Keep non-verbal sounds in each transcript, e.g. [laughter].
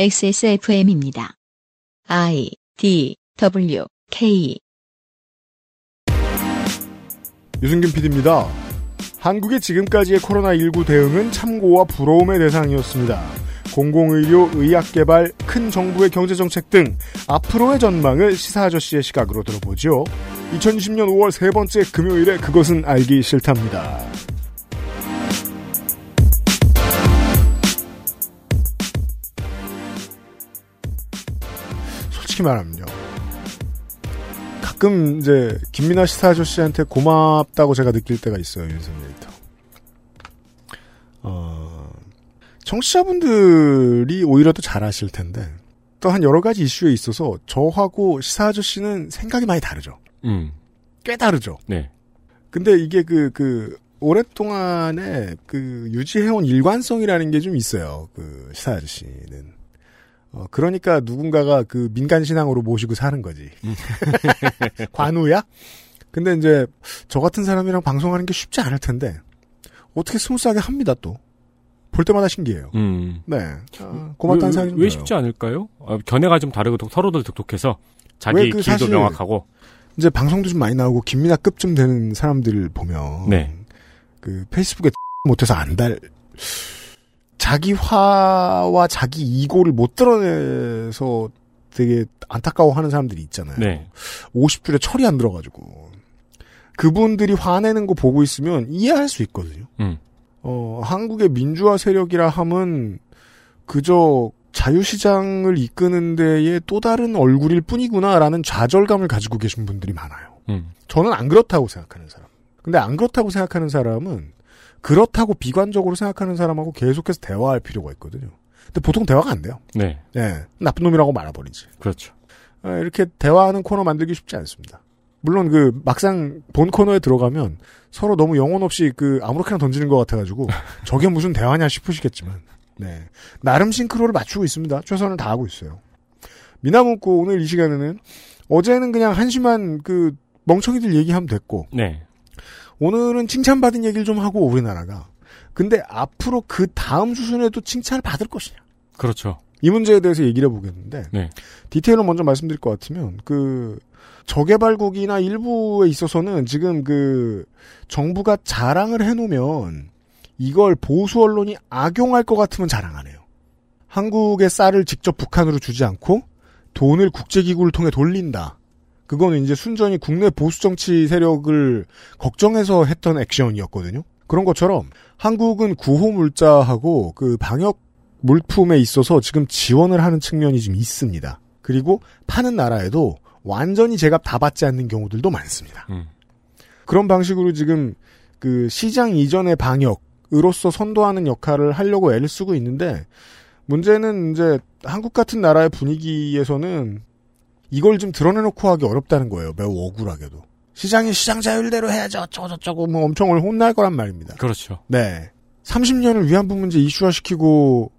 XSFM입니다. I D W K 유승균 PD입니다. 한국의 지금까지의 코로나19 대응은 참고와 부러움의 대상이었습니다. 공공의료, 의학개발, 큰 정부의 경제정책 등 앞으로의 전망을 시사 아저씨의 시각으로 들어보죠. 2020년 5월 세 번째 금요일에 그것은 알기 싫답니다. 솔직히 말하면요. 가끔 이제 김민아 시사 아저씨한테 고맙다고 제가 느낄 때가 있어요, 윤선 에디터. 어, 청취자분들이 오히려 더 잘 아실 텐데 또한 여러 가지 이슈에 있어서 저하고 시사 아저씨는 생각이 많이 다르죠. 음. 꽤 다르죠. 네. 근데 이게 그, 그, 오랫동안에 그 유지해온 일관성이라는 게 좀 있어요. 그 시사 아저씨는. 어, 그러니까 누군가가 그 민간 신앙으로 모시고 사는 거지. [laughs] 관우야? 근데 이제 저 같은 사람이랑 방송하는 게 쉽지 않을 텐데 어떻게 스무스하게 합니다 또. 볼 때마다 신기해요. 음. 네. 아, 고맙다는 왜, 생각이 좀왜 들어요. 쉽지 않을까요? 어, 견해가 좀 다르고 독- 서로들 독특해서 자기 왜그 길도 사실- 명확하고. 이제 방송도 좀 많이 나오고 김민하급쯤 되는 사람들을 보면 네. 그 페이스북에 [laughs] 못해서 안 달 자기 화와 자기 이고를 못 드러내서 되게 안타까워하는 사람들이 있잖아요. 네. 50줄에 철이 안 들어가지고 그분들이 화내는 거 보고 있으면 이해할 수 있거든요. 음. 어, 한국의 민주화 세력이라 함은 그저 자유시장을 이끄는 데에 또 다른 얼굴일 뿐이구나라는 좌절감을 가지고 계신 분들이 많아요. 음. 저는 안 그렇다고 생각하는 사람. 근데 안 그렇다고 생각하는 사람은 그렇다고 비관적으로 생각하는 사람하고 계속해서 대화할 필요가 있거든요. 근데 보통 대화가 안 돼요. 네. 예, 나쁜 놈이라고 말아버리지. 그렇죠. 아, 이렇게 대화하는 코너 만들기 쉽지 않습니다. 물론 그 막상 본 코너에 들어가면 서로 너무 영혼 없이 그 아무렇게나 던지는 것 같아가지고 [laughs] 저게 무슨 대화냐 싶으시겠지만 네 나름 싱크로를 맞추고 있습니다. 최선을 다하고 있어요. 미나문구 오늘 이 시간에는 어제는 그냥 한심한 그 멍청이들 얘기하면 됐고 네. 오늘은 칭찬받은 얘기를 좀 하고 우리나라가 근데 앞으로 그 다음 수순에도 칭찬을 받을 것이냐 그렇죠. 이 문제에 대해서 얘기를 해보겠는데 네. 디테일을 먼저 말씀드릴 것 같으면 그 저개발국이나 일부에 있어서는 지금 그 정부가 자랑을 해놓으면 이걸 보수 언론이 악용할 것 같으면 자랑 안 해요. 한국의 쌀을 직접 북한으로 주지 않고 돈을 국제기구를 통해 돌린다. 그거는 이제 순전히 국내 보수 정치 세력을 걱정해서 했던 액션이었거든요. 그런 것처럼 한국은 구호 물자하고 그 방역 물품에 있어서 지금 지원을 하는 측면이 좀 있습니다. 그리고 파는 나라에도 완전히 제값 다 받지 않는 경우들도 많습니다. 음. 그런 방식으로 지금 그 시장 이전의 방역으로서 선도하는 역할을 하려고 애를 쓰고 있는데 문제는 이제 한국 같은 나라의 분위기에서는 이걸 좀 드러내놓고 하기 어렵다는 거예요. 매우 억울하게도. 시장이 시장 자율대로 해야죠. 어쩌고저쩌고 뭐 엄청 혼날 거란 말입니다. 그렇죠. 네. 30년을 위안부 문제 이슈화시키고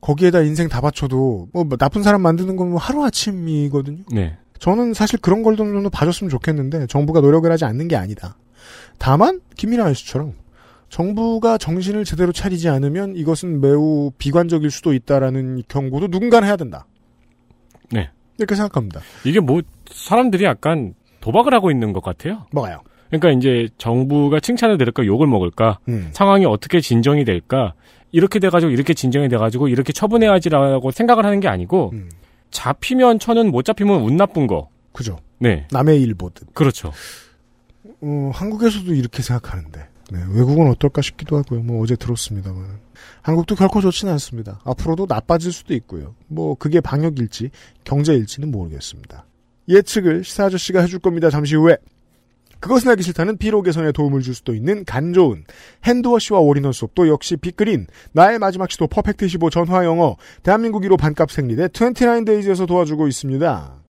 거기에다 인생 다 바쳐도 뭐 나쁜 사람 만드는 건 뭐 하루아침이거든요. 네. 저는 사실 그런 걸 좀 더 봐줬으면 좋겠는데 정부가 노력을 하지 않는 게 아니다. 다만 김민아 아저씨처럼 정부가 정신을 제대로 차리지 않으면 이것은 매우 비관적일 수도 있다라는 경고도 누군가는 해야 된다. 네. 이렇게 생각합니다. 이게 뭐 사람들이 약간 도박을 하고 있는 것 같아요. 뭐가요? 그러니까 이제 정부가 칭찬을 들을까 욕을 먹을까 음. 상황이 어떻게 진정이 될까 이렇게 돼가지고 이렇게 진정이 돼가지고 이렇게 처분해야지라고 생각을 하는 게 아니고 음. 잡히면 천은 못 잡히면 운 나쁜 거. 그죠. 네. 남의 일 보듯. 그렇죠. 어, 한국에서도 이렇게 생각하는데 네, 외국은 어떨까 싶기도 하고요. 뭐 어제 들었습니다만 한국도 결코 좋지는 않습니다. 앞으로도 나빠질 수도 있고요. 뭐 그게 방역일지 경제일지는 모르겠습니다. 예측을 시사 아저씨가 해줄 겁니다. 잠시 후에 그것은 알기 싫다는 피로 개선에 도움을 줄 수도 있는 간존. hand wash와 all-in-one soap도 역시 빅그린 나의 마지막 시도 퍼펙트 15 전화 영어 대한민국 1호 반값 생리대 29데이즈에서 도와주고 있습니다.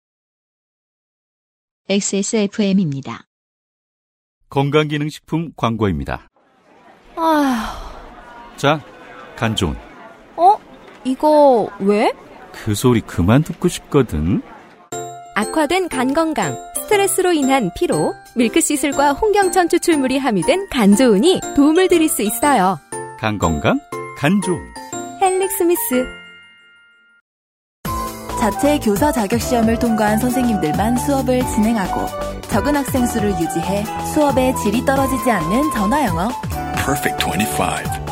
XSFM입니다. 건강기능식품 광고입니다. 아휴, 자, 간존. 어? 이거 왜? 그 소리 그만 듣고 싶거든. 악화된 간 건강, 스트레스로 인한 피로, milk thistle과 홍경천 추출물이 함유된 간존이 도움을 드릴 수 있어요. 간 건강, 간존. 헬릭스미스 자체 교사 자격 시험을 통과한 선생님들만 수업을 진행하고 적은 학생 수를 유지해 수업의 질이 떨어지지 않는 전화 영어. Perfect 25.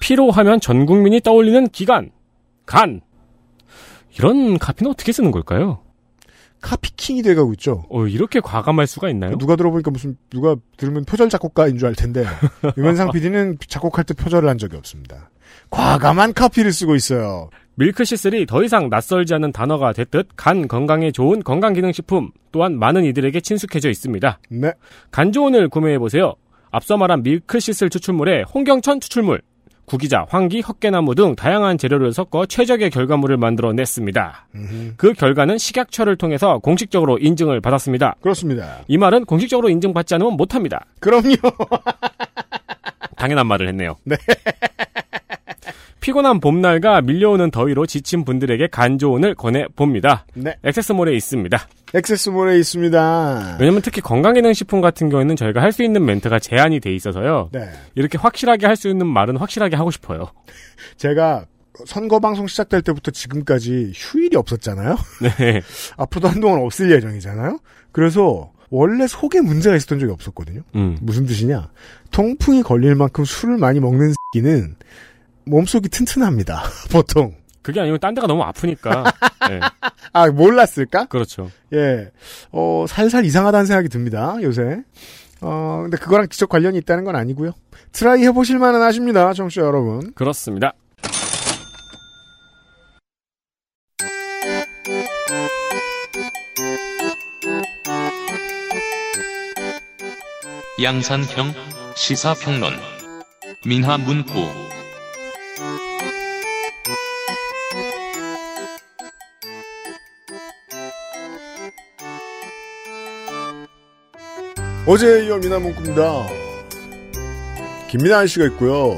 피로하면 전 국민이 떠올리는 기관, 간. 이런 카피는 어떻게 쓰는 걸까요? 카피킹이 돼가고 있죠. 어, 이렇게 과감할 수가 있나요? 누가 들어보니까 무슨 누가 들으면 표절 작곡가인 줄 알 텐데 [laughs] 유면상 PD는 작곡할 때 표절을 한 적이 없습니다. 과감한 카피를 쓰고 있어요. 밀크시슬이 더 이상 낯설지 않은 단어가 됐듯 간 건강에 좋은 건강기능식품 또한 많은 이들에게 친숙해져 있습니다. 네. 간조온을 구매해보세요. 앞서 말한 밀크시슬 추출물에 홍경천 추출물, 구기자, 황기, 헛개나무 등 다양한 재료를 섞어 최적의 결과물을 만들어냈습니다. 그 결과는 식약처를 통해서 공식적으로 인증을 받았습니다. 그렇습니다. 이 말은 공식적으로 인증받지 않으면 못합니다. 그럼요. 당연한 말을 했네요. 네. 피곤한 봄날과 밀려오는 더위로 지친 분들에게 간조온을 권해봅니다. 네. 액세스몰에 있습니다. 액세스몰에 있습니다. 왜냐면 특히 건강기능식품 같은 경우에는 저희가 할 수 있는 멘트가 제한이 돼 있어서요. 네. 이렇게 확실하게 할 수 있는 말은 확실하게 하고 싶어요. [laughs] 제가 선거 방송 시작될 때부터 지금까지 휴일이 없었잖아요. 네. [laughs] 앞으로도 한동안 없을 예정이잖아요. 그래서 원래 속에 문제가 있었던 적이 없었거든요. 음. 무슨 뜻이냐? 통풍이 걸릴 만큼 술을 많이 먹는 새끼는 몸속이 튼튼합니다. [laughs] 보통. 그게 아니면 딴 데가 너무 아프니까. 네. [laughs] 아, 몰랐을까? 그렇죠. 예. 어, 살살 이상하다는 생각이 듭니다, 요새. 어, 근데 그거랑 직접 관련이 있다는 건 아니고요. try 해보실 만은 하십니다, 청취자 여러분. 그렇습니다. 양산형 시사평론 민하 문구 어제 이어 미나 문구입니다. 김민아 씨가 있고요.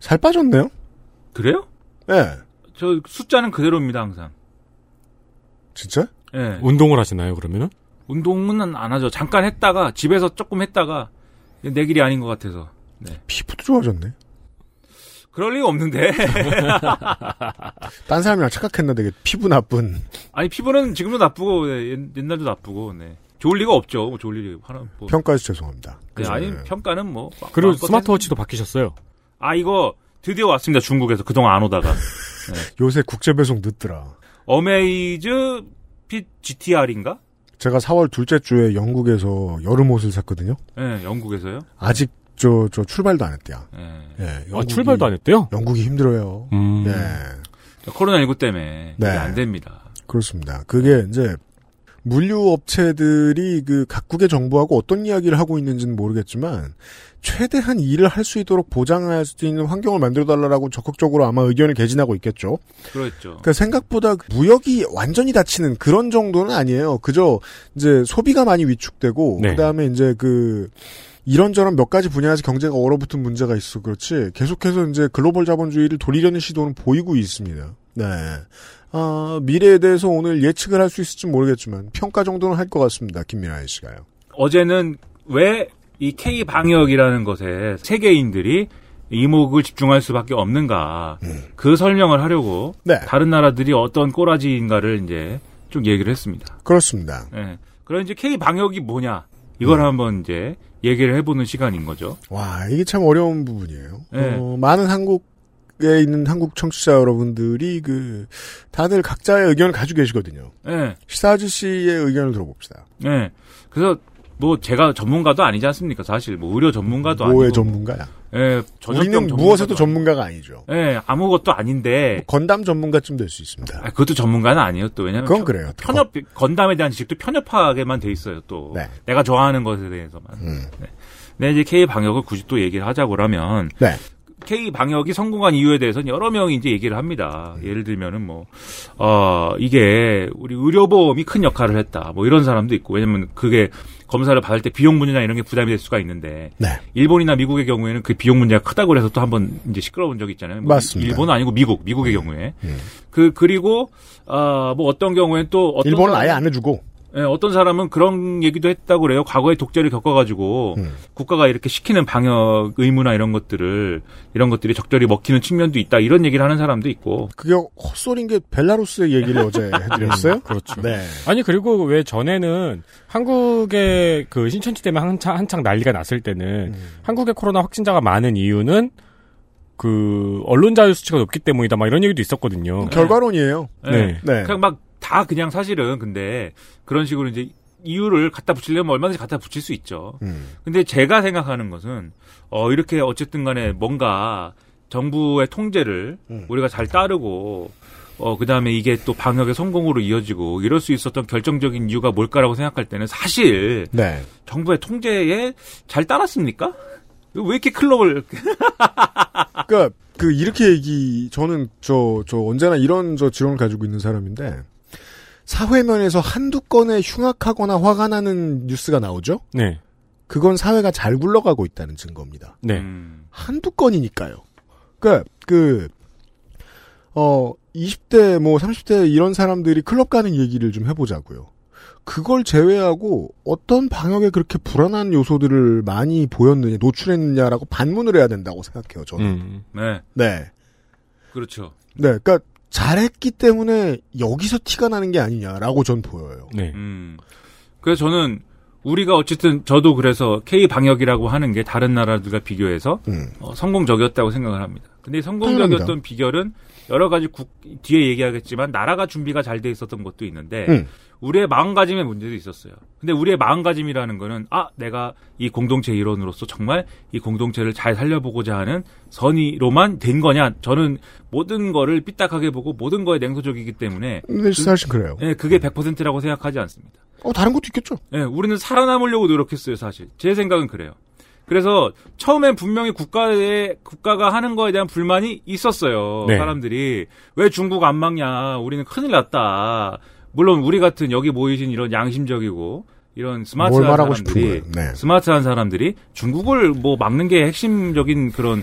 살 빠졌네요? 그래요? 네. 저 숫자는 그대로입니다 항상. 진짜? 예. 운동을 하시나요, 그러면은? 운동은 안 하죠. 잠깐 했다가 집에서 조금 했다가 내 길이 아닌 것 같아서. 네. 피부도 좋아졌네. 그럴 리가 없는데. [laughs] 딴 사람이랑 착각했나 되게 피부 나쁜. 아니 피부는 지금도 나쁘고 네, 옛- 옛날도 나쁘고. 네. 좋을 리가 없죠. 뭐 좋을 일이 하나 뭐. 평가해서 죄송합니다. 네, 아니 평가는 뭐. 마- 그리고 스마트워치도 바뀌셨어요. 아 이거 드디어 왔습니다. 중국에서 그동안 안 오다가. [laughs] 요새 국제 배송 늦더라. 어메이즈 피 GTR인가? 제가 4월 둘째 주에 영국에서 여름 옷을 샀거든요. 예, 영국에서요. 아직 저, 저 출발도 안 했대요. 예. 예, 아, 영국이- 출발도 안 했대요? 영국이 힘들어요. 음. 네. 코로나19 때문에 네. 안 됩니다. 그렇습니다. 그게 이제 물류 업체들이 그 각국의 정부하고 어떤 이야기를 하고 있는지는 모르겠지만 최대한 일을 할 수 있도록 보장할 수 있는 환경을 만들어 달라고 적극적으로 아마 의견을 개진하고 있겠죠. 그렇죠. 그러니까 생각보다 무역이 완전히 닫히는 그런 정도는 아니에요. 그저 이제 소비가 많이 위축되고 네. 그다음에 이제 그 이런저런 몇 가지 분야에서 경제가 얼어붙은 문제가 있어 그렇지 계속해서 이제 글로벌 자본주의를 돌리려는 시도는 보이고 있습니다. 네. 아, 미래에 대해서 오늘 예측을 할 수 있을지 모르겠지만 평가 정도는 할 것 같습니다. 김민아 씨가요. 어제는 왜 이 K 방역이라는 것에 세계인들이 이목을 집중할 수밖에 없는가 그 설명을 하려고 네. 다른 나라들이 어떤 꼬라지인가를 이제 좀 얘기를 했습니다. 그렇습니다. 예. 그럼 이제 K 방역이 뭐냐 이걸 한번 이제 얘기를 해보는 시간인 거죠. 와, 이게 참 어려운 부분이에요. 네. 어, 많은 한국 에 있는 한국 청취자 여러분들이 그 다들 각자의 의견을 가지고 계시거든요. 예. 시사 아저씨의 의견을 들어봅시다. 예. 그래서 뭐 제가 전문가도 아니지 않습니까? 사실 뭐 의료 전문가도 아니고 뭐의 전문가야? 예. 우리는 무엇에도. 전문가가 아니죠. 예. 아무것도 아닌데 건담 전문가쯤 될 수 있습니다. 아, 그것도 전문가는 아니에요. 또 왜냐면 그건 그래요. 편협 건담에 대한 지식도 편협하게만 돼 있어요. 또 네. 내가 좋아하는 것에 대해서만. 음. 네. 근데 이제 K 방역을 굳이 또 얘기를 하자고 그러면 네. K 방역이 성공한 이유에 대해서는 여러 명이 이제 얘기를 합니다. 예를 들면은 뭐, 어, 이게 우리 의료보험이 큰 역할을 했다. 뭐 이런 사람도 있고, 왜냐면 그게 검사를 받을 때 비용 문제나 이런 게 부담이 될 수가 있는데, 네. 일본이나 미국의 경우에는 그 비용 문제가 크다고 해서 또 한번 이제 시끄러운 적이 있잖아요. 뭐 맞습니다. 일본은 아니고 미국, 미국의 경우에. 음. 그, 그리고, 어, 뭐 어떤 경우에는 또 어떤. 일본은 아예 안 해주고. 예, 어떤 사람은 그런 얘기도 했다고 그래요. 과거에 독재를 겪어가지고 음. 국가가 이렇게 시키는 방역 의무나 이런 것들을 이런 것들이 적절히 먹히는 측면도 있다 이런 얘기를 하는 사람도 있고. 그게 헛소리인 게 벨라루스의 얘기를 어제 [laughs] 해드렸어요. 그렇죠. 네. 아니 그리고 왜 전에는 한국의 그 신천지 때문에 한창, 한창 난리가 났을 때는 음. 한국의 코로나 확진자가 많은 이유는 그 언론 자유 수치가 높기 때문이다 막 이런 얘기도 있었거든요. 결과론이에요. 예. 네. 네. 그냥 막 다 그냥 사실은 근데 그런 식으로 이제 이유를 갖다 붙이려면 얼마든지 갖다 붙일 수 있죠. 음. 근데 제가 생각하는 것은 어 이렇게 어쨌든 간에 뭔가 정부의 통제를 음. 우리가 잘 따르고 어 그다음에 이게 또 방역의 성공으로 이어지고 이럴 수 있었던 결정적인 이유가 뭘까라고 생각할 때는 사실 네. 정부의 통제에 잘 따랐습니까? 왜 이렇게 클럽을 그러니까 그 이렇게 얘기 저는 저저 언제나 이런 저 지론을 가지고 있는 사람인데 사회면에서 한두 건에 흉악하거나 화가 나는 뉴스가 나오죠. 네. 그건 사회가 잘 굴러가고 있다는 증거입니다. 네. 음, 한두 건이니까요. 그러니까 그 어, 20대 뭐 30대 이런 사람들이 클럽 가는 얘기를 좀 해보자고요. 그걸 제외하고 어떤 방역에 그렇게 불안한 요소들을 많이 보였느냐, 노출했느냐라고 반문을 해야 된다고 생각해요, 저는. 음. 네 네. 그렇죠. 네. 그러니까 잘했기 때문에 여기서 티가 나는 게 아니냐라고 전 보여요. 네. 음. 그래서 저는 우리가 어쨌든 저도 그래서 K 방역이라고 하는 게 다른 나라들과 비교해서 음. 어, 성공적이었다고 생각을 합니다. 근데 이 성공적이었던 당연합니다. 비결은 여러 가지 국, 뒤에 얘기하겠지만 나라가 준비가 잘 돼 있었던 것도 있는데 음. 우리의 마음가짐의 문제도 있었어요. 근데 우리의 마음가짐이라는 거는 아 내가 이 공동체 일원으로서 정말 이 공동체를 잘 살려보고자 하는 선의로만 된 거냐? 저는 모든 거를 삐딱하게 보고 모든 거에 냉소적이기 때문에 근데 사실 그래요. 예, 그게 100%라고 생각하지 않습니다. 어, 다른 것도 있겠죠. 예, 우리는 살아남으려고 노력했어요, 사실. 제 생각은 그래요. 그래서 처음엔 분명히 국가에 국가가 하는 거에 대한 불만이 있었어요. 네. 사람들이 왜 중국 안 막냐? 우리는 큰일 났다. 물론 우리 같은 여기 모이신 이런 양심적이고 이런 뭘 스마트한 사람들이. 네. 스마트한 사람들이 중국을 뭐 막는 게 핵심적인 그런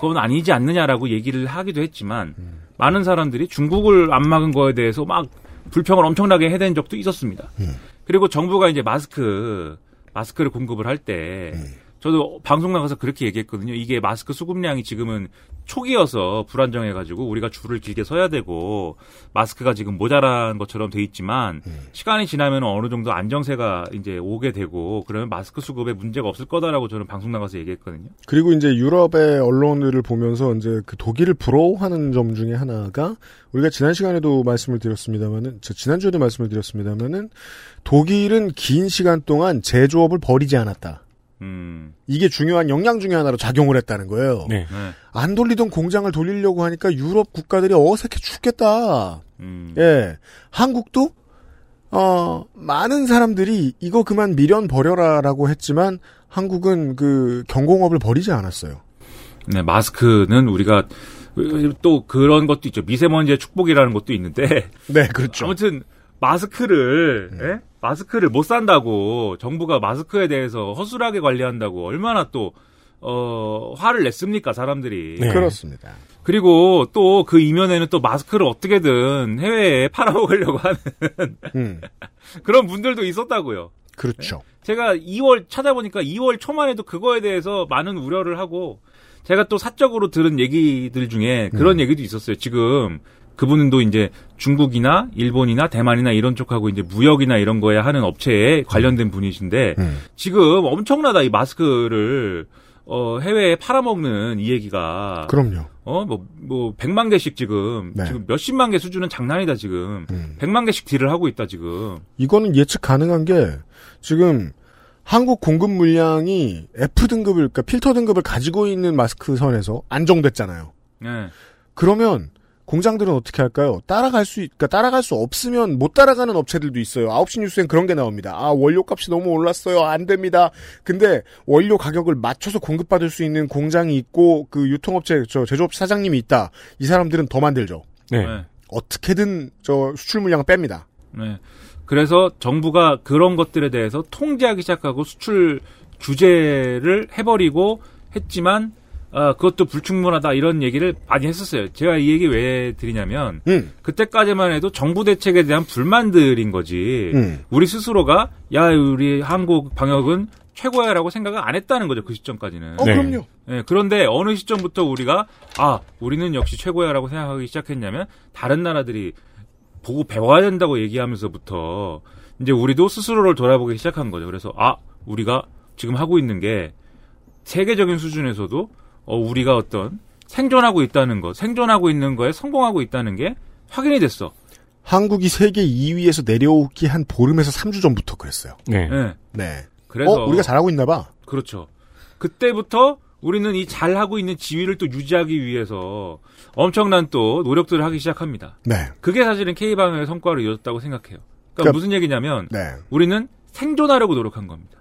건 아니지 않느냐라고 얘기를 하기도 했지만 음. 많은 사람들이 중국을 안 막은 거에 대해서 막 불평을 엄청나게 해댄 적도 있었습니다. 음. 그리고 정부가 이제 마스크 마스크를 공급을 할때 음. 저도 방송 나가서 그렇게 얘기했거든요. 이게 마스크 수급량이 지금은 초기여서 불안정해가지고 우리가 줄을 길게 서야 되고 마스크가 지금 모자란 것처럼 돼 있지만 음. 시간이 지나면 어느 정도 안정세가 이제 오게 되고 그러면 마스크 수급에 문제가 없을 거다라고 저는 방송 나가서 얘기했거든요. 그리고 이제 유럽의 언론들을 보면서 이제 그 독일을 부러워하는 점 중에 하나가 우리가 지난 시간에도 말씀을 드렸습니다만은 저 지난주에도 말씀을 드렸습니다만은 독일은 긴 시간 동안 제조업을 버리지 않았다. 음, 이게 중요한 역량 중에 하나로 작용을 했다는 거예요. 네. 네. 안 돌리던 공장을 돌리려고 하니까 유럽 국가들이 어색해 죽겠다. 음, 예. 한국도 어 많은 사람들이 이거 그만 미련 버려라라고 했지만 한국은 그 경공업을 버리지 않았어요. 네, 마스크는 우리가 또 그런 것도 있죠. 미세먼지의 축복이라는 것도 있는데 네, 그렇죠. 아무튼 마스크를 예? 마스크를 못 산다고 정부가 마스크에 대해서 허술하게 관리한다고 얼마나 또 어, 화를 냈습니까 사람들이. 네. 그렇습니다. 그리고 또 그 이면에는 또 마스크를 어떻게든 해외에 [laughs] 팔아먹으려고 하는 음, [laughs] 그런 분들도 있었다고요. 그렇죠. 제가 2월 찾아보니까 2월 초만 해도 그거에 대해서 많은 우려를 하고 제가 또 사적으로 들은 얘기들 중에 그런 얘기도 있었어요. 지금 그분도 이제 중국이나 일본이나 대만이나 이런 쪽하고 이제 무역이나 이런 거에 하는 업체에 관련된 분이신데 음. 지금 엄청나다 이 마스크를 어 해외에 팔아먹는 이 얘기가 그럼요. 어 뭐뭐 뭐 100만 개씩 지금 네. 지금 몇십만 개 수준은 장난이다 지금 음. 100만 개씩 딜을 하고 있다 지금 이거는 예측 가능한 게 지금 한국 공급 물량이 F 등급을 그러니까 필터 등급을 가지고 있는 마스크 선에서 안정됐잖아요. 네. 그러면 공장들은 어떻게 할까요? 따라갈 수, 그러니까 따라갈 수 없으면 못 따라가는 업체들도 있어요. 9시 뉴스엔 그런 게 나옵니다. 아, 원료 값이 너무 올랐어요. 안 됩니다. 근데 원료 가격을 맞춰서 공급받을 수 있는 공장이 있고 그 유통업체, 저 제조업 사장님이 있다. 이 사람들은 더 만들죠. 네. 네. 어떻게든 저 수출 물량을 뺍니다. 네. 그래서 정부가 그런 것들에 대해서 통제하기 시작하고 수출 규제를 해버리고 했지만 아, 그것도 불충분하다 이런 얘기를 많이 했었어요. 제가 이 얘기 왜 드리냐면 음. 그때까지만 해도 정부 대책에 대한 불만들인 거지. 음. 우리 스스로가 야 우리 한국 방역은 최고야라고 생각을 안 했다는 거죠. 그 시점까지는. 어, 그럼요. 예, 그런데 어느 시점부터 우리가 아 우리는 역시 최고야라고 생각하기 시작했냐면 다른 나라들이 보고 배워야 된다고 얘기하면서부터 이제 우리도 스스로를 돌아보기 시작한 거죠. 그래서 아 우리가 지금 하고 있는 게 세계적인 수준에서도 어, 우리가 어떤 생존하고 있다는 것, 생존하고 있는 거에 성공하고 있다는 게 확인이 됐어. 한국이 세계 2위에서 내려오기 한 보름에서 3주 전부터 그랬어요. 네. 네. 네. 그래서 어, 우리가 잘하고 있나 봐. 그렇죠. 그때부터 우리는 이 잘하고 있는 지위를 또 유지하기 위해서 엄청난 또 노력들을 하기 시작합니다. 네. 그게 사실은 K방의 성과로 이어졌다고 생각해요. 그러니까, 그러니까- 무슨 얘기냐면 네. 우리는 생존하려고 노력한 겁니다.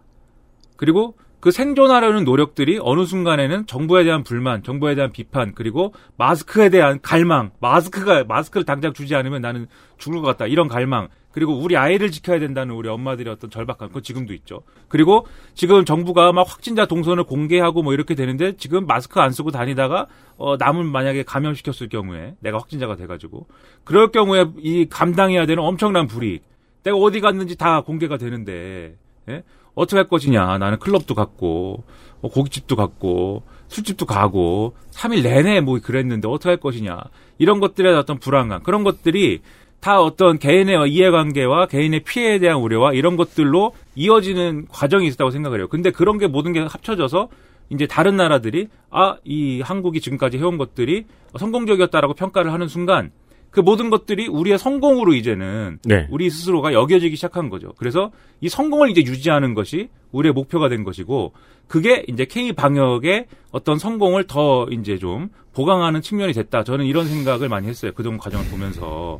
그리고 그 생존하려는 노력들이 어느 순간에는 정부에 대한 불만, 정부에 대한 비판, 그리고 마스크에 대한 갈망, 마스크가 마스크를 당장 주지 않으면 나는 죽을 것 같다 이런 갈망, 그리고 우리 아이를 지켜야 된다는 우리 엄마들의 어떤 절박감, 그거 지금도 있죠. 그리고 지금 정부가 막 확진자 동선을 공개하고 뭐 이렇게 되는데 지금 마스크 안 쓰고 다니다가 어 남을 만약에 감염시켰을 경우에 내가 확진자가 돼가지고 그럴 경우에 이 감당해야 되는 엄청난 불이익, 내가 어디 갔는지 다 공개가 되는데 예? 어떻게 할 것이냐. 나는 클럽도 갔고 뭐 고깃집도 갔고 술집도 가고 3일 내내 뭐 그랬는데 어떻게 할 것이냐. 이런 것들의 어떤 불안감 그런 것들이 다 어떤 개인의 이해관계와 개인의 피해에 대한 우려와 이런 것들로 이어지는 과정이 있었다고 생각을 해요. 근데 그런 게 모든 게 합쳐져서 이제 다른 나라들이 아, 이 한국이 지금까지 해온 것들이 성공적이었다라고 평가를 하는 순간 그 모든 것들이 우리의 성공으로 이제는 네. 우리 스스로가 여겨지기 시작한 거죠. 그래서 이 성공을 이제 유지하는 것이 우리의 목표가 된 것이고 그게 이제 K 방역의 어떤 성공을 더 이제 좀 보강하는 측면이 됐다. 저는 이런 생각을 많이 했어요. 그동 과정을 보면서.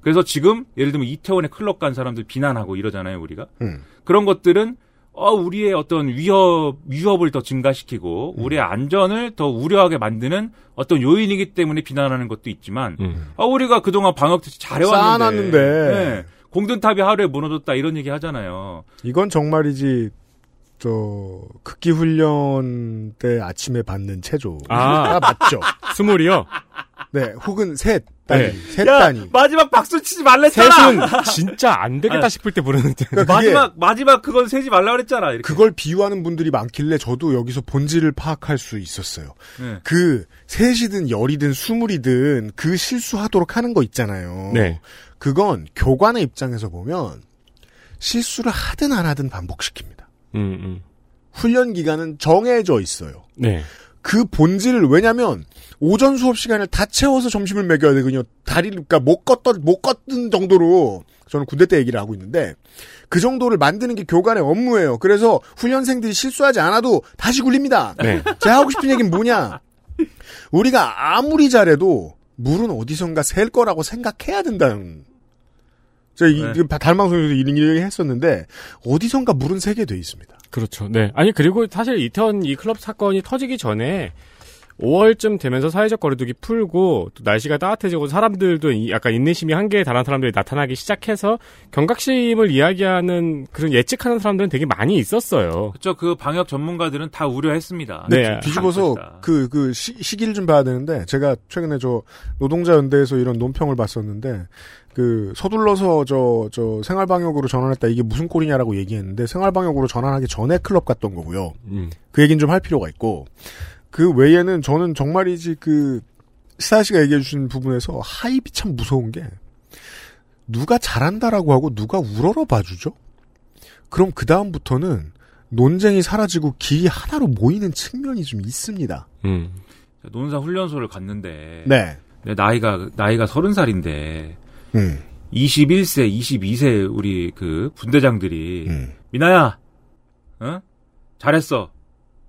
그래서 지금 예를 들면 이태원에 클럽 간 사람들 비난하고 이러잖아요, 우리가. 음. 그런 것들은 어, 우리의 어떤 위협, 위협을 더 증가시키고, 우리의 안전을 더 우려하게 만드는 어떤 요인이기 때문에 비난하는 것도 있지만, 음. 아, 우리가 그동안 방역 대책 잘해왔는데. 쌓아놨는데. 네. 공든탑이 하루에 무너졌다 이런 얘기 하잖아요. 이건 정말이지 저 극기 훈련 때 아침에 받는 체조가 아. 맞죠. 스물이요? 네, 혹은 셋 단위, 네. 셋 단위. 마지막 박수 치지 말랬잖아! 셋은 진짜 안 [laughs] 되겠다 아. 싶을 때 부르는데. 그러니까 마지막, 마지막 그건 세지 말라 그랬잖아. 이렇게. 그걸 비유하는 분들이 많길래 저도 여기서 본질을 파악할 수 있었어요. 네. 그 셋이든 열이든 스물이든 그 실수하도록 하는 거 있잖아요. 네. 그건 교관의 입장에서 보면 실수를 하든 안 하든 반복시킵니다. 음, 음. 훈련 기간은 정해져 있어요. 네. 그 본질을 왜냐면 오전 수업 시간을 다 채워서 점심을 먹여야 되거든요. 다리를 그러니까 못 걷던 못 걷는 정도로 저는 군대 때 얘기를 하고 있는데 그 정도를 만드는 게 교관의 업무예요. 그래서 훈련생들이 실수하지 않아도 다시 굴립니다. 네. 제가 하고 싶은 얘기는 뭐냐? 우리가 아무리 잘해도 물은 어디선가 셀 거라고 생각해야 된다는. 제가 이, 네. 이 달망송에서 이런 얘기 했었는데 어디선가 물은 새게 돼 있습니다. 그렇죠. 네. 아니, 그리고 사실 이태원 이 클럽 사건이 터지기 전에 5월쯤 되면서 사회적 거리두기 풀고 또 날씨가 따뜻해지고 사람들도 이- 약간 인내심이 한계에 달한 사람들이 나타나기 시작해서 경각심을 이야기하는 그런 예측하는 사람들은 되게 많이 있었어요. 그쵸. 그 방역 전문가들은 다 우려했습니다. 네. 뒤집어서 것이다. 그, 그, 시, 시기를 좀 봐야 되는데, 제가 최근에 저, 노동자 연대에서 이런 논평을 봤었는데, 그, 서둘러서 저, 저, 생활 방역으로 전환했다, 이게 무슨 꼴이냐라고 얘기했는데, 생활 방역으로 전환하기 전에 클럽 갔던 거고요. 음. 그 얘기는 좀할 필요가 있고, 그 외에는 저는 정말이지 그, 시사 씨가 얘기해 주신 부분에서 하입이 참 무서운 게, 누가 잘한다라고 하고 누가 우러러 봐주죠? 그럼 그 다음부터는 논쟁이 사라지고 길이 하나로 모이는 측면이 좀 있습니다. 음. 논사 훈련소를 갔는데. 네. 내 나이가, 나이가 서른 살인데. 음. 21세, 22세 우리 그 분대장들이. 음. 미나야! 어? 잘했어.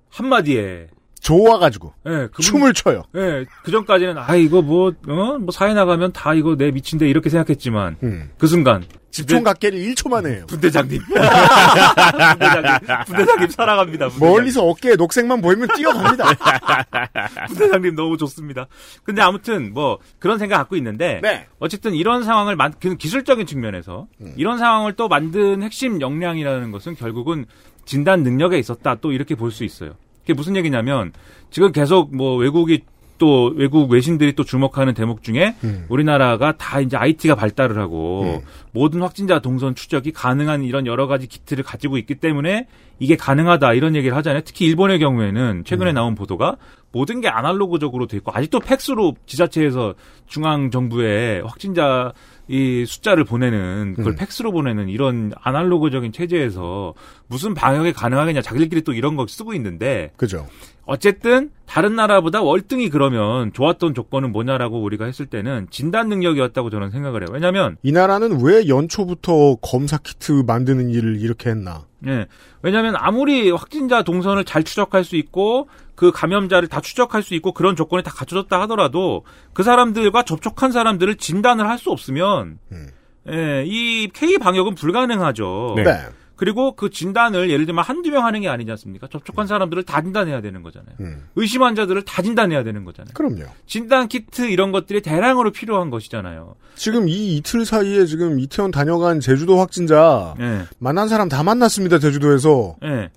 한마디에. 좋아가지고 예, 그분- 춤을 춰요. 예, 그 전까지는 아 이거 뭐 어? 뭐 사회 나가면 다 이거 내 미친데 이렇게 생각했지만 음. 그 순간 집총 각계를 1초만 해요. 분대장님 분대장님 [laughs] 분대장님 사랑합니다. 분대장님. 멀리서 어깨에 녹색만 보이면 뛰어갑니다. [laughs] 분대장님 너무 좋습니다. 근데 아무튼 뭐 그런 생각 갖고 있는데 네. 어쨌든 이런 상황을 만, 그 기술적인 측면에서 음. 이런 상황을 또 만든 핵심 역량이라는 것은 결국은 진단 능력에 있었다 또 이렇게 볼 수 있어요. 그게 무슨 얘기냐면 지금 계속 뭐 외국이 또 외국 외신들이 또 주목하는 대목 중에 음. 우리나라가 다 이제 IT가 발달을 하고 음. 모든 확진자 동선 추적이 가능한 이런 여러 가지 기틀을 가지고 있기 때문에 이게 가능하다 이런 얘기를 하잖아요. 특히 일본의 경우에는 최근에 나온 보도가 모든 게 아날로그적으로 돼 있고 아직도 팩스로 지자체에서 중앙 정부에 확진자 이 숫자를 보내는 그걸 음. 팩스로 보내는 이런 아날로그적인 체제에서 무슨 방역이 가능하겠냐 자기들끼리 또 이런 거 쓰고 있는데 그죠. 어쨌든 다른 나라보다 월등히 그러면 좋았던 조건은 뭐냐라고 우리가 했을 때는 진단 능력이었다고 저는 생각을 해요. 왜냐하면 이 나라는 왜 연초부터 검사 키트 만드는 일을 이렇게 했나? 예. 왜냐하면 아무리 확진자 동선을 잘 추적할 수 있고 그 감염자를 다 추적할 수 있고 그런 조건이 다 갖춰졌다 하더라도 그 사람들과 접촉한 사람들을 진단을 할 수 없으면 음. 예, 이 K 방역은 불가능하죠. 네. 그리고 그 진단을 예를 들면 한두 명 하는 게 아니지 않습니까? 접촉한 사람들을 다 진단해야 되는 거잖아요. 음. 의심 환자들을 다 진단해야 되는 거잖아요. 그럼요. 진단 키트 이런 것들이 대량으로 필요한 것이잖아요. 지금 이 이틀 사이에 지금 이태원 다녀간 제주도 확진자 예. 만난 사람 다 만났습니다. 제주도에서. 예.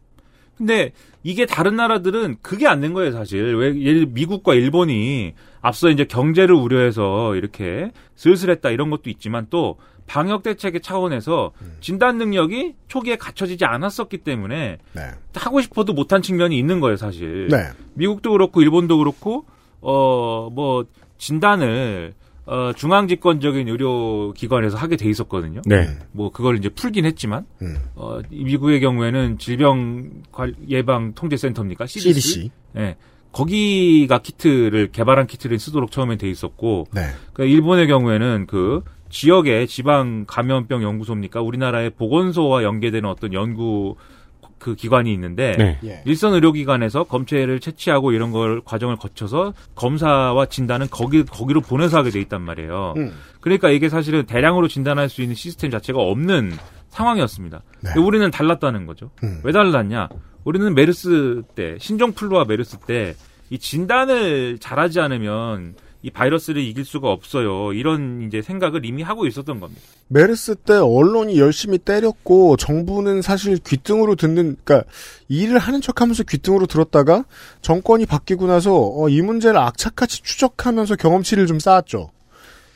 근데 이게 다른 나라들은 그게 안 된 거예요, 사실. 왜 예를 미국과 일본이 앞서 이제 경제를 우려해서 이렇게 슬슬 했다 이런 것도 있지만 또 방역 대책의 차원에서 진단 능력이 초기에 갖춰지지 않았었기 때문에 네. 하고 싶어도 못한 측면이 있는 거예요, 사실. 네. 미국도 그렇고 일본도 그렇고 어 뭐 진단을 어 중앙집권적인 의료 기관에서 하게 돼 있었거든요. 네. 뭐 그걸 이제 풀긴 했지만 음. 어, 이 미국의 경우에는 질병 관- 예방 통제센터입니까? CDC. CDC. 예. 거기가 키트를 개발한 키트를 쓰도록 처음에 돼 있었고 네. 그 일본의 경우에는 그 지역의 지방 감염병 연구소입니까? 우리나라의 보건소와 연계되는 어떤 연구 그 기관이 있는데 네. 예. 일선 의료기관에서 검체를 채취하고 이런 걸 과정을 거쳐서 검사와 진단은 거기 거기로 보내서 하게 돼 있단 말이에요. 음. 그러니까 이게 사실은 대량으로 진단할 수 있는 시스템 자체가 없는 상황이었습니다. 네. 우리는 달랐다는 거죠. 음. 왜 달랐냐? 우리는 메르스 때 신종플루와 메르스 때 이 진단을 잘하지 않으면 이 바이러스를 이길 수가 없어요. 이런 이제 생각을 이미 하고 있었던 겁니다. 메르스 때 언론이 열심히 때렸고 정부는 사실 귓등으로 듣는 그러니까 일을 하는 척하면서 귓등으로 들었다가 정권이 바뀌고 나서 어, 이 문제를 악착같이 추적하면서 경험치를 좀 쌓았죠.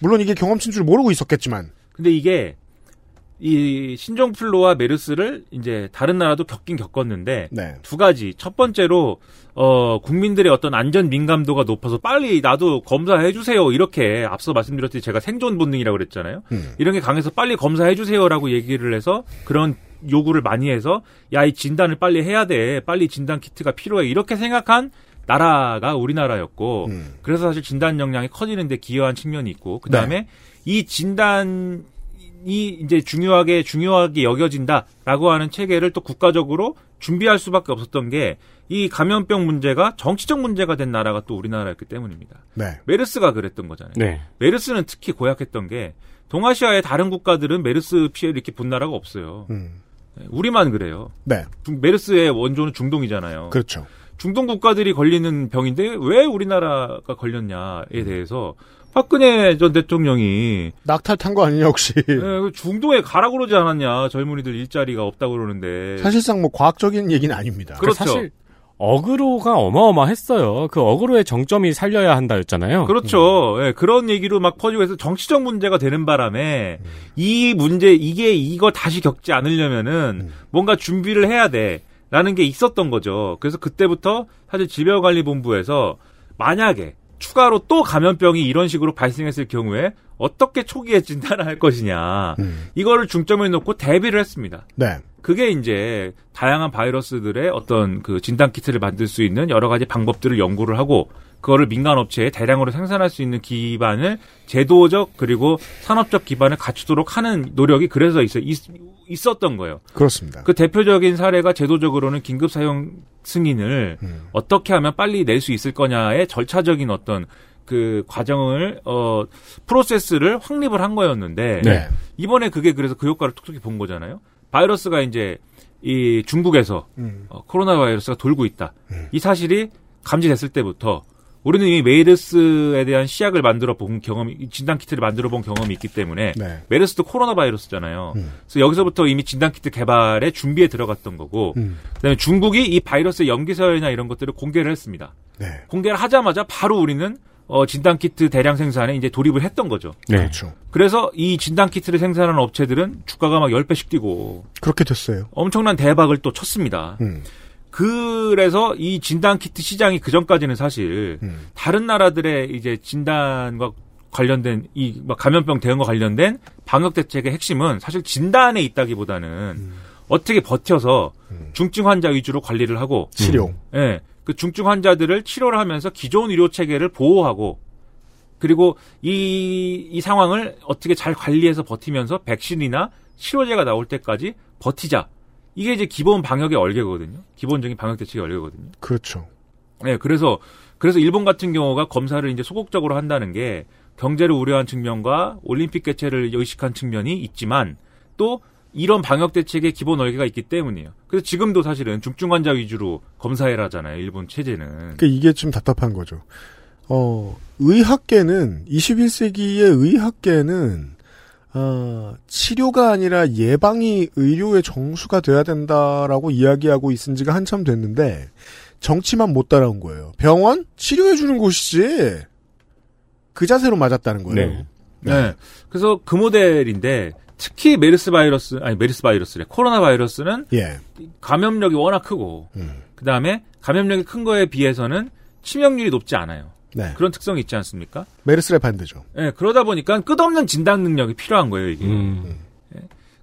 물론 이게 경험치인 줄 모르고 있었겠지만. 근데 이게 이 신종플루와 메르스를 이제 다른 나라도 겪긴 겪었는데 네. 두 가지. 첫 번째로 어 국민들의 어떤 안전 민감도가 높아서 빨리 나도 검사해 주세요. 이렇게 앞서 말씀드렸듯이 제가 생존 본능이라고 그랬잖아요. 음. 이런 게 강해서 빨리 검사해 주세요라고 얘기를 해서 그런 요구를 많이 해서 야 이 진단을 빨리 해야 돼. 빨리 진단 키트가 필요해. 이렇게 생각한 나라가 우리나라였고 음. 그래서 사실 진단 역량이 커지는데 기여한 측면이 있고 그 다음에 이 진단 이 이제 중요하게 중요하게 여겨진다라고 하는 체계를 또 국가적으로 준비할 수밖에 없었던 게 이 감염병 문제가 정치적 문제가 된 나라가 또 우리나라였기 때문입니다. 네. 메르스가 그랬던 거잖아요. 네. 메르스는 특히 고약했던 게 동아시아의 다른 국가들은 메르스 피해를 이렇게 본 나라가 없어요. 음. 우리만 그래요. 네. 중- 메르스의 원조는 중동이잖아요. 그렇죠. 중동 국가들이 걸리는 병인데 왜 우리나라가 걸렸냐에 대해서 박근혜 전 대통령이 낙탈 탄 거 아니냐 혹시. 예, 그 중동에 가라 그러지 않았냐 젊은이들 일자리가 없다고 그러는데 사실상 뭐 과학적인 얘기는 아닙니다. 그렇죠. 사실 어그로가 어마어마했어요. 그 어그로의 정점이 살려야 한다였잖아요. 그렇죠. 예, 그런 얘기로 막 퍼지고 해서 정치적 문제가 되는 바람에 이 문제 이게 이거 다시 겪지 않으려면은 뭔가 준비를 해야 돼라는 게 있었던 거죠. 그래서 그때부터 사실 질병관리본부에서 만약에 추가로 또 감염병이 이런 식으로 발생했을 경우에 어떻게 초기에 진단을 할 것이냐 음. 이거를 중점에 놓고 대비를 했습니다. 네. 그게 이제 다양한 바이러스들의 어떤 그 진단 키트를 만들 수 있는 여러 가지 방법들을 연구를 하고 그거를 민간 업체에 대량으로 생산할 수 있는 기반을 제도적 그리고 산업적 기반을 갖추도록 하는 노력이 그래서 있어 있, 었던 거예요. 그렇습니다. 그 대표적인 사례가 제도적으로는 긴급 사용 승인을 음. 어떻게 하면 빨리 낼 수 있을 거냐의 절차적인 어떤 그 과정을 어 프로세스를 확립을 한 거였는데 네. 이번에 그게 그래서 그 효과를 톡톡히 본 거잖아요. 바이러스가 이제 이 중국에서 음. 어, 코로나 바이러스가 돌고 있다. 이 사실이 감지됐을 때부터 우리는 이미 메르스에 대한 시약을 만들어 본 경험이 진단 키트를 만들어 본 경험이 있기 때문에 네. 메르스도 코로나 바이러스잖아요. 음. 그래서 여기서부터 이미 진단 키트 개발에 준비에 들어갔던 거고 음. 그다음에 중국이 이 바이러스의 염기서열이나 이런 것들을 공개를 했습니다. 네. 공개를 하자마자 바로 우리는 어, 진단 키트 대량 생산에 이제 돌입을 했던 거죠. 네. 그렇죠. 그래서 이 진단 키트를 생산하는 업체들은 주가가 막 10배씩 뛰고 그렇게 됐어요. 엄청난 대박을 또 쳤습니다. 음. 그래서 이 진단 키트 시장이 그 전까지는 사실 음. 다른 나라들의 이제 진단과 관련된 이막 감염병 대응과 관련된 방역 대책의 핵심은 사실 진단에 있다기보다는 음. 어떻게 버텨서 중증 환자 위주로 관리를 하고 치료. 예. 그 중증 환자들을 치료를 하면서 기존 의료 체계를 보호하고 그리고 이, 이 상황을 어떻게 잘 관리해서 버티면서 백신이나 치료제가 나올 때까지 버티자. 이게 이제 기본 방역의 얼개거든요. 기본적인 방역 대책의 얼개거든요. 그렇죠. 네, 그래서 그래서 일본 같은 경우가 검사를 이제 소극적으로 한다는 게 경제를 우려한 측면과 올림픽 개최를 의식한 측면이 있지만 또 이런 방역 대책의 기본 얼개가 있기 때문이에요. 그래서 지금도 사실은 중증 환자 위주로 검사해라잖아요. 일본 체제는. 그러니까 이게 좀 답답한 거죠. 어, 의학계는 21세기의 의학계는 어, 치료가 아니라 예방이 의료의 정수가 돼야 된다라고 이야기하고 있은 지가 한참 됐는데 정치만 못 따라온 거예요. 병원 치료해 주는 곳이지. 그 자세로 맞았다는 거예요. 네. 네. 그래서 그 모델인데 특히 메르스 바이러스 아니 메르스 바이러스래 코로나 바이러스는 예. 감염력이 워낙 크고 음. 그 다음에 감염력이 큰 거에 비해서는 치명률이 높지 않아요. 네. 그런 특성이 있지 않습니까? 메르스의 반대죠. 예, 그러다 보니까 끝없는 진단 능력이 필요한 거예요, 이게. 음.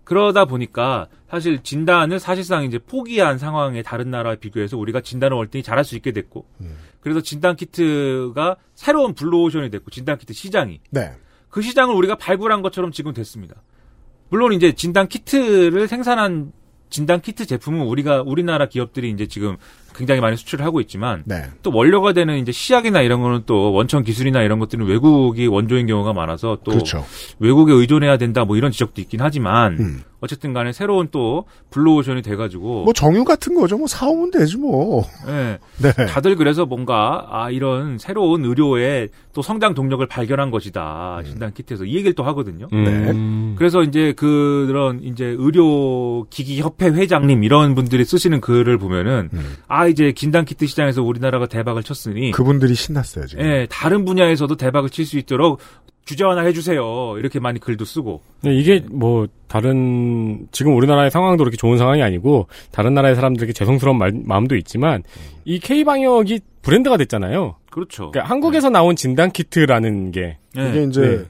그러다 보니까 사실 진단을 사실상 이제 포기한 상황에 다른 나라와 비교해서 우리가 진단을 월등히 잘할 수 있게 됐고, 음. 그래서 진단 키트가 새로운 블루오션이 됐고, 진단 키트 시장이. 네. 그 시장을 우리가 발굴한 것처럼 지금 됐습니다. 물론 이제 진단 키트를 생산한 진단 키트 제품은 우리가 우리나라 기업들이 이제 지금 굉장히 많이 수출을 하고 있지만 네. 또 원료가 되는 이제 시약이나 이런 거는 또 원천 기술이나 이런 것들은 외국이 원조인 경우가 많아서 또 그렇죠. 외국에 의존해야 된다 뭐 이런 지적도 있긴 하지만 음. 어쨌든 간에 새로운 또 블루오션이 돼가지고 뭐 정유 같은 거죠. 뭐 사오면 되지 뭐. 예, 네. 다들 그래서 뭔가 아 이런 새로운 의료의 또 성장 동력을 발견한 것이다 진단 키트에서 이 얘기를 또 하거든요. 음. 그래서 이제 그런 이제 의료 기기 협회 회장님 이런 분들이 쓰시는 글을 보면은 음. 아 이제 진단 키트 시장에서 우리나라가 대박을 쳤으니 그분들이 신났어요 지금. 예 다른 분야에서도 대박을 칠 수 있도록 주제화나 해주세요 이렇게 많이 글도 쓰고 네, 이게 뭐 다른 지금 우리나라의 상황도 그렇게 좋은 상황이 아니고 다른 나라의 사람들에게 죄송스러운 말- 마음도 있지만 이 K 방역이 브랜드가 됐잖아요. 그렇죠. 그러니까 한국에서 나온 진단 키트라는 게 예. 이게 이제 네.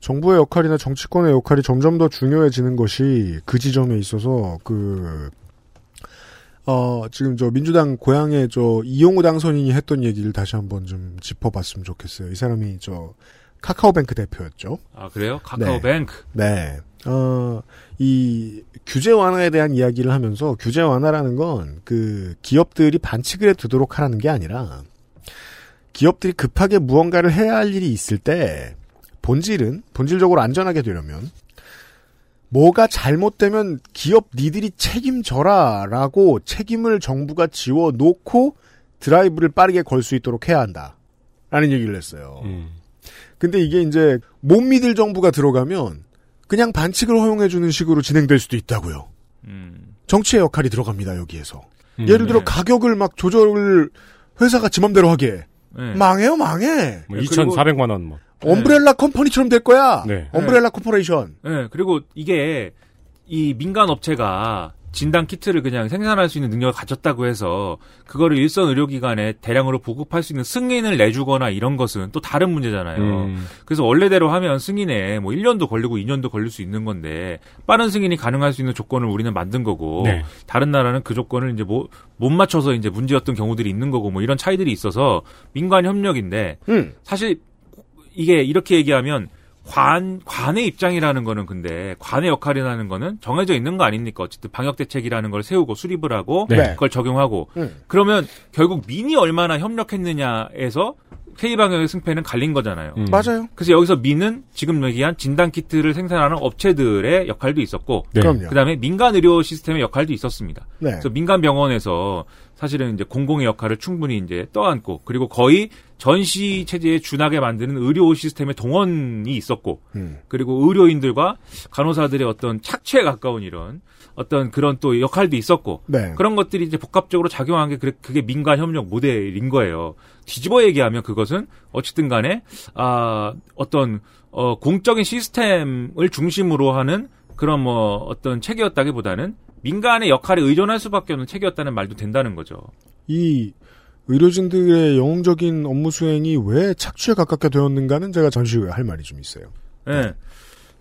정부의 역할이나 정치권의 역할이 점점 더 중요해지는 것이 그 지점에 있어서 그, 어, 지금 저 민주당 고향의 저 이용우 당선인이 했던 얘기를 다시 한번 좀 짚어봤으면 좋겠어요. 이 사람이 저 카카오뱅크 대표였죠. 아 그래요 카카오뱅크 네. 어, 이 규제 완화에 대한 이야기를 하면서 규제 완화라는 건 그 기업들이 반칙을 해 두도록 하라는 게 아니라 기업들이 급하게 무언가를 해야 할 일이 있을 때 본질은 본질적으로 안전하게 되려면 뭐가 잘못되면 기업 니들이 책임져라라고 책임을 정부가 지워 놓고 드라이브를 빠르게 걸 수 있도록 해야 한다. 라는 얘기를 했어요. 음. 근데 이게 이제 못 믿을 정부가 들어가면 그냥 반칙을 허용해주는 식으로 진행될 수도 있다고요. 음. 정치의 역할이 들어갑니다 여기에서. 음. 예를 들어 네. 가격을 막 조절을 회사가 지 맘대로 하게 네. 망해요 망해. 뭐 네, 2,400만 원 뭐. Umbrella Company처럼 될 거야. 네. Umbrella Corporation. 네, 그리고 이게 이 민간 업체가 진단 키트를 그냥 생산할 수 있는 능력을 가졌다고 해서 그거를 일선 의료기관에 대량으로 보급할 수 있는 승인을 내주거나 이런 것은 또 다른 문제잖아요. 음. 그래서 원래대로 하면 승인에 뭐 1년도 걸리고 2년도 걸릴 수 있는 건데 빠른 승인이 가능할 수 있는 조건을 우리는 만든 거고 네. 다른 나라는 그 조건을 이제 뭐 못 맞춰서 이제 문제였던 경우들이 있는 거고 뭐 이런 차이들이 있어서 민간 협력인데 음. 사실 이게 이렇게 얘기하면 관 관의 입장이라는 거는 근데 관의 역할이라는 거는 정해져 있는 거 아닙니까? 어쨌든 방역 대책이라는 걸 세우고 수립을 하고 네. 그걸 적용하고 음. 그러면 결국 민이 얼마나 협력했느냐에서 K 방역의 승패는 갈린 거잖아요. 음. 맞아요. 그래서 여기서 민은 지금 얘기한 진단 키트를 생산하는 업체들의 역할도 있었고 네. 그럼요. 그다음에 민간 의료 시스템의 역할도 있었습니다. 네. 그래서 민간 병원에서 사실은 이제 공공의 역할을 충분히 이제 떠안고 그리고 거의 전시 체제에 준하게 만드는 의료 시스템의 동원이 있었고 음. 그리고 의료인들과 간호사들의 어떤 착취에 가까운 이런 어떤 그런 또 역할도 있었고 네. 그런 것들이 이제 복합적으로 작용한 게 그게 민간 협력 모델인 거예요. 뒤집어 얘기하면 그것은 어쨌든 간에 아 어떤 어 공적인 시스템을 중심으로 하는 그런 뭐 어떤 체계였다기보다는 민간의 역할에 의존할 수밖에 없는 체계였다는 말도 된다는 거죠. 이 의료진들의 영웅적인 업무 수행이 왜 착취에 가깝게 되었는가는 제가 잠시 후에 할 말이 좀 있어요. 예.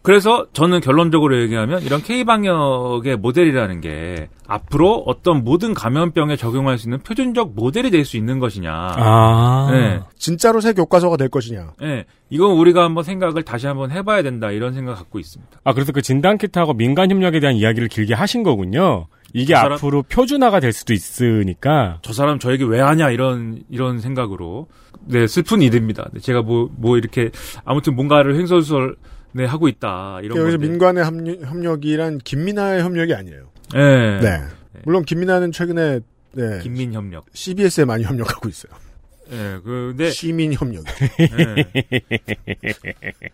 그래서 저는 결론적으로 얘기하면 이런 K방역의 모델이라는 게 앞으로 어떤 모든 감염병에 적용할 수 있는 표준적 모델이 될 수 있는 것이냐. 아. 예. 진짜로 새 교과서가 될 것이냐. 예. 이건 우리가 한번 생각을 다시 한번 해봐야 된다 이런 생각 갖고 있습니다. 아, 그래서 그 진단키트하고 민간 협력에 대한 이야기를 길게 하신 거군요. 이게 그 사람- 앞으로 표준화가 될 수도 있으니까. 저 사람 저에게 왜 하냐 이런 이런 생각으로 네 슬픈 일입니다. 네, 제가 뭐 뭐 이렇게 아무튼 뭔가를 횡설수설 네 하고 있다 이런 여기서 건데. 민간의 합류- 협력이란 김민아의 협력이 아니에요. 예. 네. 물론 김민아는 최근에 네, 김민 협력. CBS에 많이 협력하고 있어요. 예. 근데 시민 협력. 예.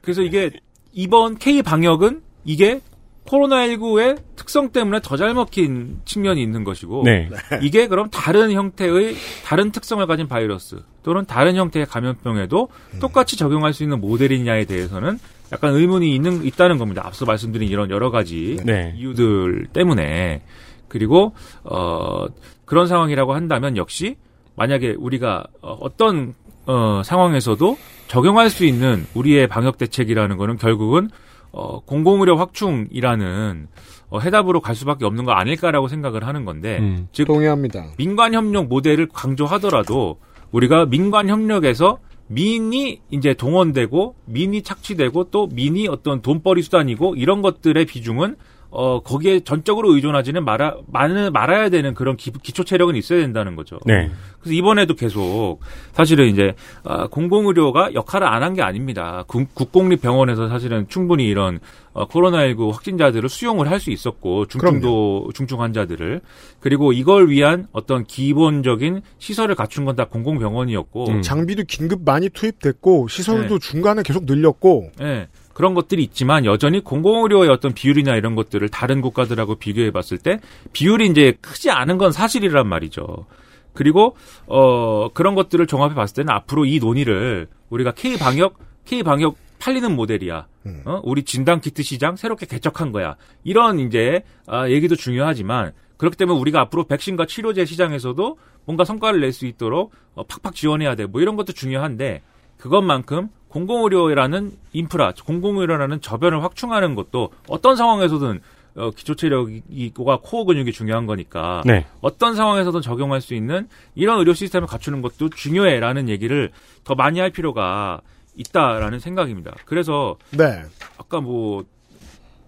그래서 이게 이번 K 방역은 이게 코로나19의 특성 때문에 더 잘 먹힌 측면이 있는 것이고 네. 이게 그럼 다른 형태의 다른 특성을 가진 바이러스 또는 다른 형태의 감염병에도 똑같이 적용할 수 있는 모델이냐에 대해서는 약간 의문이 있는 있다는 겁니다. 앞서 말씀드린 이런 여러 가지 네. 이유들 때문에 그리고 어 그런 상황이라고 한다면 역시 만약에 우리가 어, 어떤 어 상황에서도 적용할 수 있는 우리의 방역 대책이라는 거는 결국은 어 공공의료 확충이라는 어, 해답으로 갈 수밖에 없는 거 아닐까라고 생각을 하는 건데 음. 즉 동의합니다. 민관 협력 모델을 강조하더라도 우리가 민관 협력에서 민이 이제 동원되고 민이 착취되고 또 민이 어떤 돈벌이 수단이고 이런 것들의 비중은 어 거기에 전적으로 의존하지는 말아 많은 말아야 되는 그런 기, 기초 체력은 있어야 된다는 거죠. 네. 그래서 이번에도 계속 사실은 이제 아, 공공의료가 역할을 안 한 게 아닙니다. 국, 국공립병원에서 사실은 충분히 이런 어, 코로나19 확진자들을 수용을 할 수 있었고 중증도 중증 환자들을 그리고 이걸 위한 어떤 기본적인 시설을 갖춘 건 다 공공병원이었고 음. 장비도 긴급 많이 투입됐고 시설도 네. 중간에 계속 늘렸고 예, 그런 것들이 있지만 여전히 공공의료의 어떤 비율이나 이런 것들을 다른 국가들하고 비교해 봤을 때 비율이 이제 크지 않은 건 사실이란 말이죠. 그리고 어 그런 것들을 종합해 봤을 때는 앞으로 이 논의를 우리가 K 방역 K 방역 팔리는 모델이야. 음. 어? 우리 진단 키트 시장 새롭게 개척한 거야. 이런 이제 아, 얘기도 중요하지만 그렇기 때문에 우리가 앞으로 백신과 치료제 시장에서도 뭔가 성과를 낼 수 있도록 어, 팍팍 지원해야 돼. 뭐 이런 것도 중요한데 그것만큼 공공의료라는 인프라, 공공의료라는 저변을 확충하는 것도 어떤 상황에서든 어, 기초체력과 코어 근육이 중요한 거니까 네. 어떤 상황에서든 적용할 수 있는 이런 의료 시스템을 갖추는 것도 중요해라는 얘기를 더 많이 할 필요가 있다라는 생각입니다. 그래서 네. 아까 뭐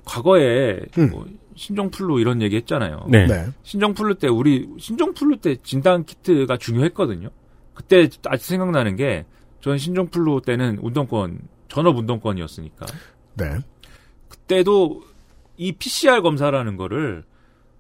과거에 음. 뭐 신종플루 이런 얘기 했잖아요. 네. 네. 신종플루 때 우리 신종플루 때 진단 키트가 중요했거든요. 그때 아직 생각나는 게 저는 신종플루 때는 운동권 전업 운동권이었으니까 네. 그때도 이 PCR 검사라는 거를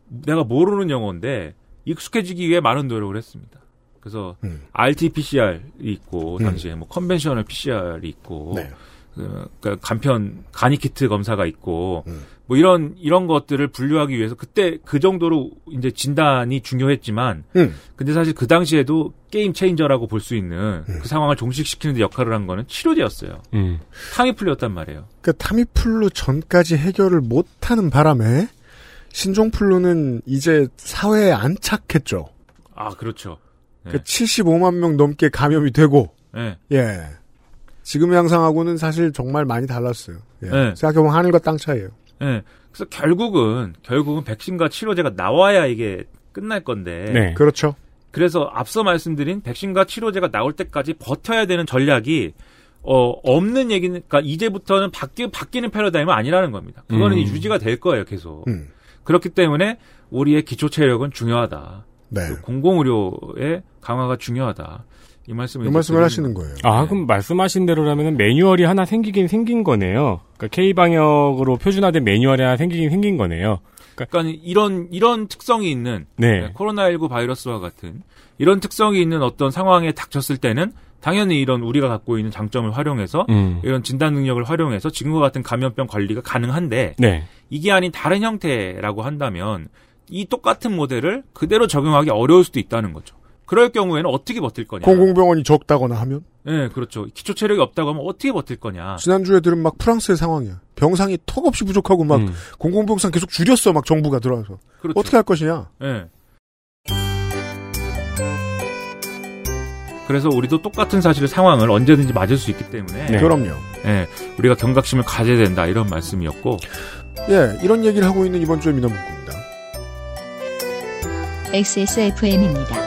내가 모르는 용어인데 익숙해지기 위해 많은 노력을 했습니다. 그래서 음. RT-PCR이 있고 당시에 뭐 conventional PCR이 있고 네. 그, 그 간편 간이 키트 검사가 있고 음. 뭐 이런 이런 것들을 분류하기 위해서 그때 그 정도로 이제 진단이 중요했지만 음. 근데 사실 그 당시에도 게임 체인저라고 볼 수 있는 음. 그 상황을 종식시키는 데 역할을 한 거는 치료제였어요. 음. 타미플루였단 말이에요. 그 타미플루 전까지 해결을 못 하는 바람에 신종플루는 이제 사회에 안착했죠. 아 그렇죠. 네. 그 75만 명 넘게 감염이 되고 네. 예. 지금의 양상하고는 사실 정말 많이 달랐어요. 예. 네. 생각해보면 하늘과 땅 차이예요. 예. 그래서 결국은 결국은 백신과 치료제가 나와야 이게 끝날 건데. 네. 그렇죠. 그래서 앞서 말씀드린 백신과 치료제가 나올 때까지 버텨야 되는 전략이 어 없는 얘기니까 이제부터는 바뀌 바뀌는 패러다임은 아니라는 겁니다. 그거는 음. 유지가 될 거예요, 계속. 음. 그렇기 때문에 우리의 기초 체력은 중요하다. 네. 공공의료의 강화가 중요하다. 이 말씀을 이 말씀을 하시는 거예요. 아, 네. 그럼 말씀하신 대로라면 매뉴얼이 하나 생기긴 생긴 거네요. 그러니까 K방역으로 표준화된 매뉴얼이 하나 생기긴 생긴 거네요. 그러니까 이런 이런 특성이 있는 네. 코로나19 바이러스와 같은 이런 특성이 있는 어떤 상황에 닥쳤을 때는 당연히 이런 우리가 갖고 있는 장점을 활용해서 음. 이런 진단 능력을 활용해서 지금과 같은 감염병 관리가 가능한데 네. 이게 아닌 다른 형태라고 한다면 이 똑같은 모델을 그대로 적용하기 어려울 수도 있다는 거죠. 그럴 경우에는 어떻게 버틸 거냐. 공공병원이 적다거나 하면 네, 그렇죠. 기초 체력이 없다고 하면 어떻게 버틸 거냐. 지난주에 들은 막 프랑스의 상황이야. 병상이 턱없이 부족하고 막 음. 공공병상 계속 줄였어. 막 정부가 들어와서 그렇죠. 어떻게 할 것이냐. 네. 그래서 우리도 똑같은 사실의 상황을 언제든지 맞을 수 있기 때문에 네. 그럼요. 예, 우리가 경각심을 가져야 된다 이런 말씀이었고 예, 이런 얘기를 하고 있는 이번 주에 민원문구입니다. XSFM입니다.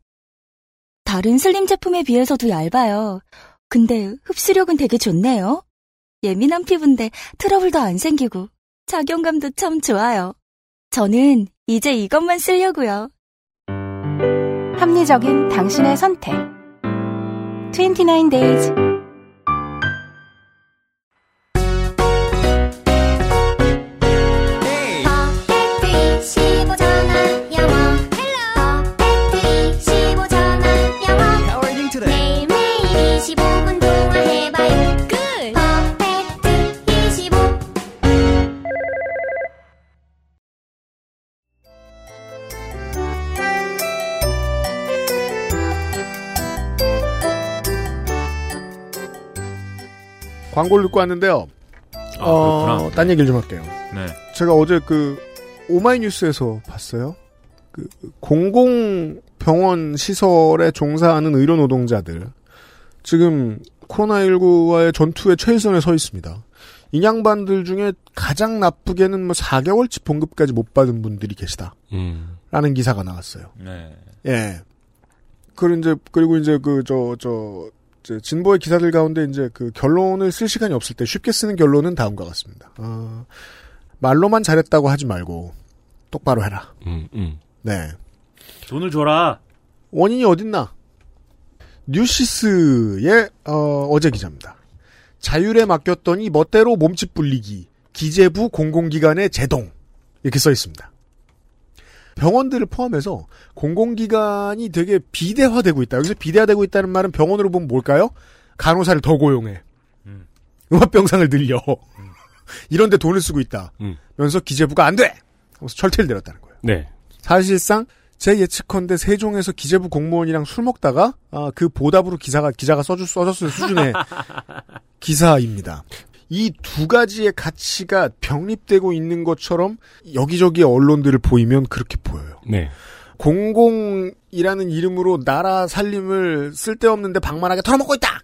다른 슬림 제품에 비해서도 얇아요. 근데 흡수력은 되게 좋네요. 예민한 피부인데 트러블도 안 생기고 작용감도 참 좋아요. 저는 이제 이것만 쓰려고요. 합리적인 당신의 선택. 29 days. 광고를 듣고 왔는데요. 아, 어. 딴 얘기를 좀 할게요. 네. 제가 어제 그 오마이뉴스에서 봤어요. 그 공공병원 시설에 종사하는 의료 노동자들 지금 코로나19와의 전투의 최일선에 서 있습니다. 인양반들 중에 가장 나쁘게는 뭐 4개월치 봉급까지 못 받은 분들이 계시다. 음. 라는 기사가 나왔어요. 네. 예. 그리고 이제, 그리고 이제 그, 저, 저, 진보의 기사들 가운데 이제 그 결론을 쓸 시간이 없을 때 쉽게 쓰는 결론은 다음과 같습니다. 어, 말로만 잘했다고 하지 말고 똑바로 해라. 음, 음. 네. 돈을 줘라. 원인이 어딨나? 뉴시스의 어, 어제 기자입니다. 자율에 맡겼더니 멋대로 몸집 불리기, 기재부 공공기관의 제동 이렇게 써 있습니다. 병원들을 포함해서 공공기관이 되게 비대화되고 있다. 여기서 비대화되고 있다는 말은 병원으로 보면 뭘까요? 간호사를 더 고용해. 음. 음압병상을 늘려. [laughs] 이런데 돈을 쓰고 있다. 음. 면서 기재부가 안 돼! 하면서 철퇴를 내렸다는 거예요. 네. 사실상 제 예측컨대 세종에서 기재부 공무원이랑 술 먹다가 아, 그 보답으로 기사가 기자가 써줄 써줬을 수준의 [laughs] 기사입니다. 이 두 가지의 가치가 병립되고 있는 것처럼 여기저기 언론들을 보이면 그렇게 보여요. 네. 공공이라는 이름으로 나라 살림을 쓸데없는데 방만하게 털어먹고 있다.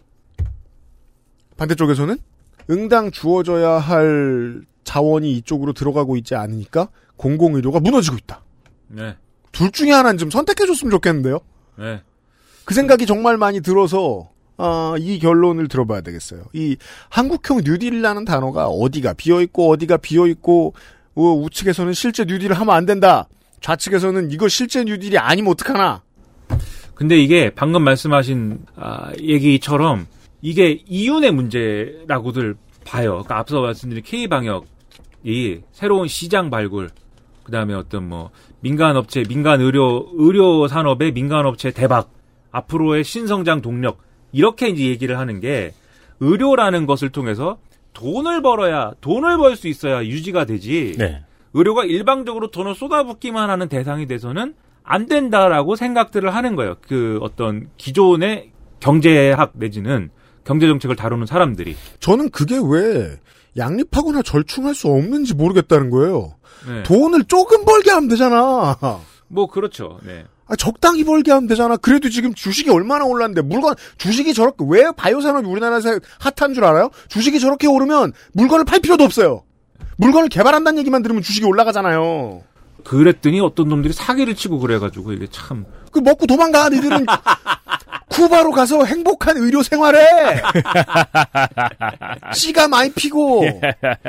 반대쪽에서는 응당 주어져야 할 자원이 이쪽으로 들어가고 있지 않으니까 공공의료가 무너지고 있다. 네. 둘 중에 하나는 좀 선택해줬으면 좋겠는데요. 네. 그 생각이 정말 많이 들어서 아, 이 결론을 들어봐야 되겠어요. 이 한국형 뉴딜이라는 단어가 어디가 비어 있고 어디가 비어 있고 어, 우측에서는 실제 뉴딜을 하면 안 된다. 좌측에서는 이거 실제 뉴딜이 아니면 어떡하나. 근데 이게 방금 말씀하신 아, 얘기처럼 이게 이윤의 문제라고들 봐요. 그러니까 앞서 말씀드린 K 방역이 새로운 시장 발굴, 그 다음에 어떤 뭐 민간 업체, 민간 의료 의료 산업의 민간 업체 대박, 앞으로의 신성장 동력 이렇게 이제 얘기를 하는 게 의료라는 것을 통해서 돈을 벌어야 돈을 벌 수 있어야 유지가 되지. 네. 의료가 일방적으로 돈을 쏟아붓기만 하는 대상이 돼서는 안 된다라고 생각들을 하는 거예요. 그 어떤 기존의 경제학 내지는 경제 정책을 다루는 사람들이. 저는 그게 왜 양립하거나 절충할 수 없는지 모르겠다는 거예요. 네. 돈을 조금 벌게 하면 되잖아. 뭐 그렇죠. 네. 아, 적당히 벌게 하면 되잖아. 그래도 지금 주식이 얼마나 올랐는데 물건 주식이 저렇게 왜 바이오 산업이 우리나라에서 핫한 줄 알아요? 주식이 저렇게 오르면 물건을 팔 필요도 없어요. 물건을 개발한다는 얘기만 들으면 주식이 올라가잖아요. 그랬더니 어떤 놈들이 사기를 치고 그래가지고 이게 참. 그 먹고 도망가 니들은 [laughs] 쿠바로 가서 행복한 의료 생활해. [laughs] 씨가 많이 피고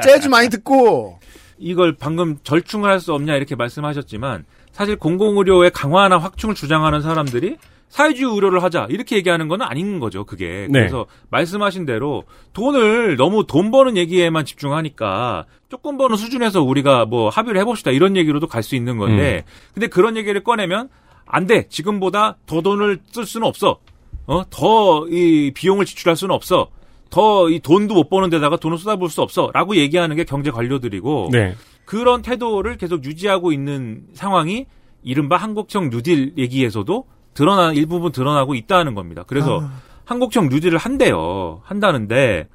재즈 많이 듣고 이걸 방금 절충을 할 수 없냐 이렇게 말씀하셨지만 사실 공공의료의 강화나 확충을 주장하는 사람들이 사회주의 의료를 하자 이렇게 얘기하는 건 아닌 거죠 그게. 네. 그래서 말씀하신 대로 돈을 너무 돈 버는 얘기에만 집중하니까 조금 버는 수준에서 우리가 뭐 합의를 해봅시다 이런 얘기로도 갈 수 있는 건데 근데 그런 얘기를 꺼내면 안 돼. 지금보다 더 돈을 쓸 수는 없어. 어 더 이 비용을 지출할 수는 없어. 더 이 돈도 못 버는 데다가 돈을 쏟아부을 수 없어라고 얘기하는 게 경제 관료들이고 네. 그런 태도를 계속 유지하고 있는 상황이 이른바 한국형 뉴딜 얘기에서도 드러나 일부분 드러나고 있다는 겁니다. 그래서 아. 한국형 뉴딜을 한대요. 한다는데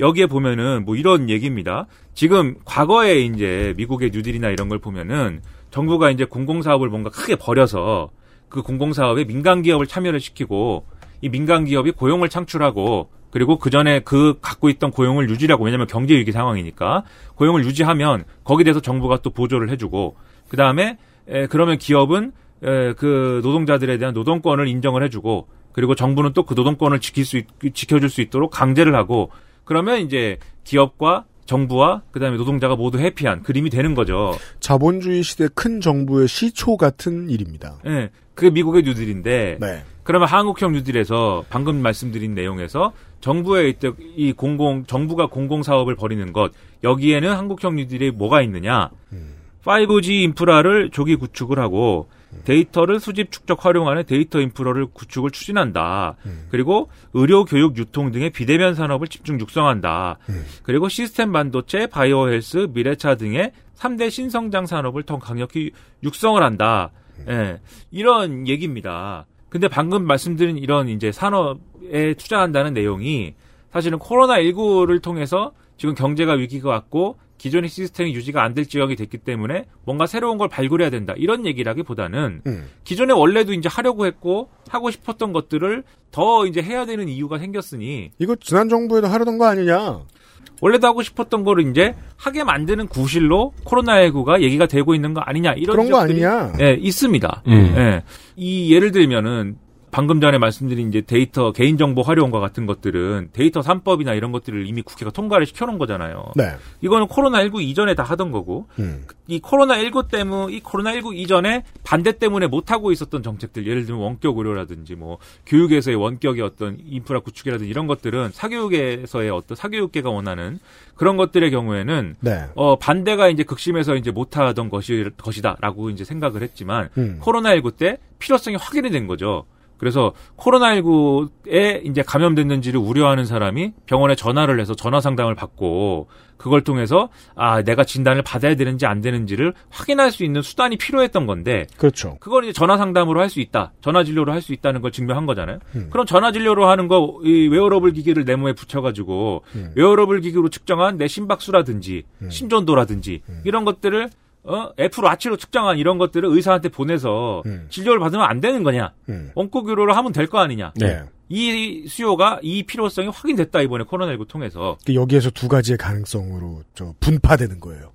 여기에 보면은 뭐 이런 얘기입니다. 지금 과거에 이제 미국의 뉴딜이나 이런 걸 보면은 정부가 이제 공공사업을 뭔가 크게 벌여서 그 공공사업에 민간 기업을 참여를 시키고 이 민간 기업이 고용을 창출하고 그리고 그 전에 그 갖고 있던 고용을 유지하고 왜냐하면 경제 위기 상황이니까 고용을 유지하면 거기에 대해서 정부가 또 보조를 해주고 그 다음에 그러면 기업은 에, 그 노동자들에 대한 노동권을 인정을 해주고 그리고 정부는 또 그 노동권을 지킬 수 있, 지켜줄 수 있도록 강제를 하고 그러면 이제 기업과 정부와 그다음에 노동자가 모두 해피한 그림이 되는 거죠. 자본주의 시대 큰 정부의 시초 같은 일입니다. 예. 그게 미국의 뉴딜인데 네. 그러면 한국형 뉴딜에서 방금 말씀드린 내용에서 정부의 이 공공 정부가 공공 사업을 벌이는 것 여기에는 한국형 뉴딜이 뭐가 있느냐? 5G 인프라를 조기 구축을 하고 데이터를 수집 축적 활용하는 데이터 인프라를 구축을 추진한다. 그리고 의료, 교육, 유통 등의 비대면 산업을 집중 육성한다. 그리고 시스템 반도체, 바이오 헬스, 미래차 등의 3대 신성장 산업을 더 강력히 육성을 한다. 예. 이런 얘기입니다. 근데 방금 말씀드린 이런 이제 산업에 투자한다는 내용이 사실은 코로나19를 통해서 지금 경제가 위기가 왔고 기존의 시스템이 유지가 안 될 지역이 됐기 때문에 뭔가 새로운 걸 발굴해야 된다. 이런 얘기라기보다는 음. 기존에 원래도 이제 하려고 했고 하고 싶었던 것들을 더 이제 해야 되는 이유가 생겼으니 이거 지난 정부에도 하려던 거 아니냐? 원래도 하고 싶었던 거를 이제 하게 만드는 구실로 코로나19가 얘기가 되고 있는 거 아니냐 이런 그런 거 아니냐? 예, 있습니다. 음. 예. 이 예를 들면은 방금 전에 말씀드린 이제 데이터 개인정보 활용과 같은 것들은 데이터 3법이나 이런 것들을 이미 국회가 통과를 시켜놓은 거잖아요. 네. 이거는 코로나19 이전에 다 하던 거고 음. 이 코로나19 때문 이 코로나19 이전에 반대 때문에 못 하고 있었던 정책들 예를 들면 원격 의료라든지 뭐 교육에서의 원격의 어떤 인프라 구축이라든지 이런 것들은 사교육에서의 어떤 사교육계가 원하는 그런 것들의 경우에는 네. 어 반대가 이제 극심해서 이제 못 하던 것이 것이다라고 이제 생각을 했지만 음. 코로나19 때 필요성이 확인이 된 거죠. 그래서 코로나19에 이제 감염됐는지를 우려하는 사람이 병원에 전화를 해서 전화 상담을 받고 그걸 통해서 아 내가 진단을 받아야 되는지 안 되는지를 확인할 수 있는 수단이 필요했던 건데 그렇죠. 그걸 이제 전화 상담으로 할 수 있다, 전화 진료로 할 수 있다는 걸 증명한 거잖아요. 음. 그럼 전화 진료로 하는 거 이 웨어러블 기기를 내 몸에 붙여가지고 음. 웨어러블 기기로 측정한 내 심박수라든지 음. 심전도라든지 이런 것들을 어 Apple Watch로 측정한 이런 것들을 의사한테 보내서 음. 진료를 받으면 안 되는 거냐? 음. 원격 의료를 하면 될 거 아니냐? 네. 이 수요가 이 필요성이 확인됐다 이번에 코로나19 통해서 그 여기에서 두 가지의 가능성으로 저 분파되는 거예요.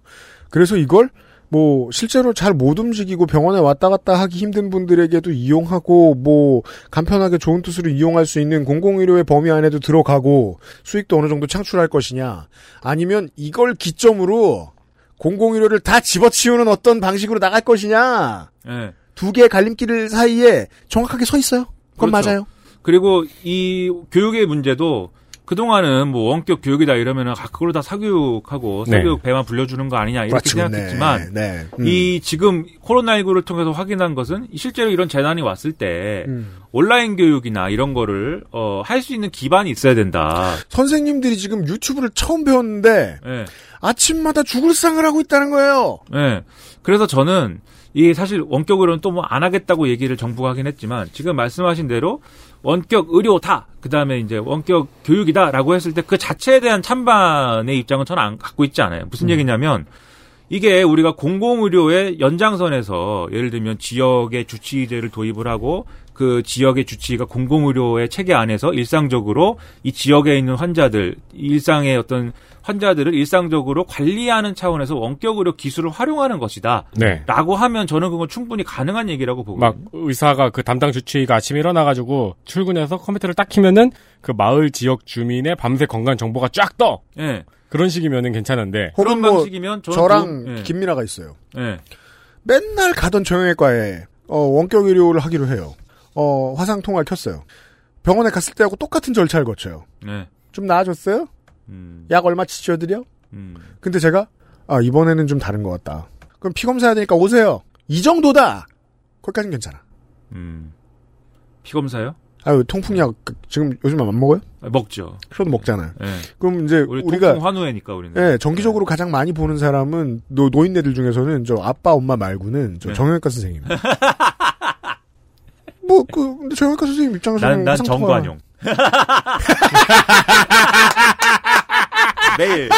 그래서 이걸 뭐 실제로 잘 못 움직이고 병원에 왔다 갔다 하기 힘든 분들에게도 이용하고 뭐 간편하게 좋은 뜻으로 이용할 수 있는 공공의료의 범위 안에도 들어가고 수익도 어느 정도 창출할 것이냐 아니면 이걸 기점으로 공공의료를 다 집어치우는 어떤 방식으로 나갈 것이냐 예. 두 개의 갈림길 사이에 정확하게 서 있어요. 그건 그렇죠. 맞아요. 그리고 이 교육의 문제도 그동안은 뭐 원격 교육이다 이러면은 아, 그걸로 다 사교육하고 네. 사교육 배만 불려주는 거 아니냐 이렇게 그렇죠. 생각했지만 네, 네. 음. 이 지금 코로나19를 통해서 확인한 것은 실제로 이런 재난이 왔을 때 음. 온라인 교육이나 이런 거를 어, 할 수 있는 기반이 있어야 된다. 선생님들이 지금 유튜브를 처음 배웠는데 예. 아침마다 죽을 상을 하고 있다는 거예요. 예. 그래서 저는 이 사실 원격으로는 또 뭐 안 하겠다고 얘기를 정부가 하긴 했지만 지금 말씀하신 대로 원격 의료다. 그 다음에 이제 원격 교육이다라고 했을 때 그 자체에 대한 찬반의 입장은 저는 안 갖고 있지 않아요. 무슨 얘기냐면 이게 우리가 공공의료의 연장선에서 예를 들면 지역의 주치의제를 도입을 하고 그 지역의 주치의가 공공의료의 체계 안에서 일상적으로 이 지역에 있는 환자들 일상의 어떤 환자들을 일상적으로 관리하는 차원에서 원격 의료 기술을 활용하는 것이다. 네. 라고 하면 저는 그건 충분히 가능한 얘기라고 보고 막 의사가 그 담당 주치의가 아침에 일어나가지고 출근해서 컴퓨터를 딱 키면은 그 마을 지역 주민의 밤새 건강 정보가 쫙 떠. 예. 그런 식이면은 괜찮은데. 혹은 그런 뭐 방식이면 저는 저랑 그- 예. 김민아가 있어요. 예. 맨날 가던 정형외과에 어, 원격 의료를 하기로 해요. 어, 화상 통화를 켰어요. 병원에 갔을 때하고 똑같은 절차를 거쳐요. 네. 좀 나아졌어요? 음. 약 얼마치 지어드려? 음. 근데 제가 아 이번에는 좀 다른 것 같다. 그럼 피 검사해야 되니까 오세요. 이 정도다. 거기까지는 괜찮아. 음. 피 검사요? 아유 통풍약 그- 지금 요즘 안 먹어요? 아, 먹죠. 그래도 먹잖아요. 예. 그럼 이제 우리 통풍 환우회니까 우리는. 예, 정기적으로 가장 많이 보는 사람은 노, 노인네들 중에서는 저 아빠 엄마 말고는 저 네. 정형외과 선생님. [laughs] 뭐 그 근데 정형외과 선생님 입장에서는 난, 난 정관용. 매일.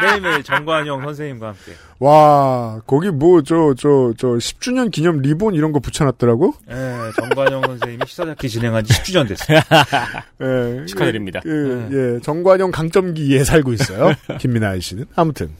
매일매일 정관용 선생님과 함께. 와 거기 뭐 저 저 저 10주년 기념 리본 이런 거 붙여놨더라고. 예, 정관용 선생님이 시사잡기 진행한 지 10주년 됐어요. 예, 축하드립니다. 그, 예, 정관용 강점기에 살고 있어요. 김민아 씨는 아무튼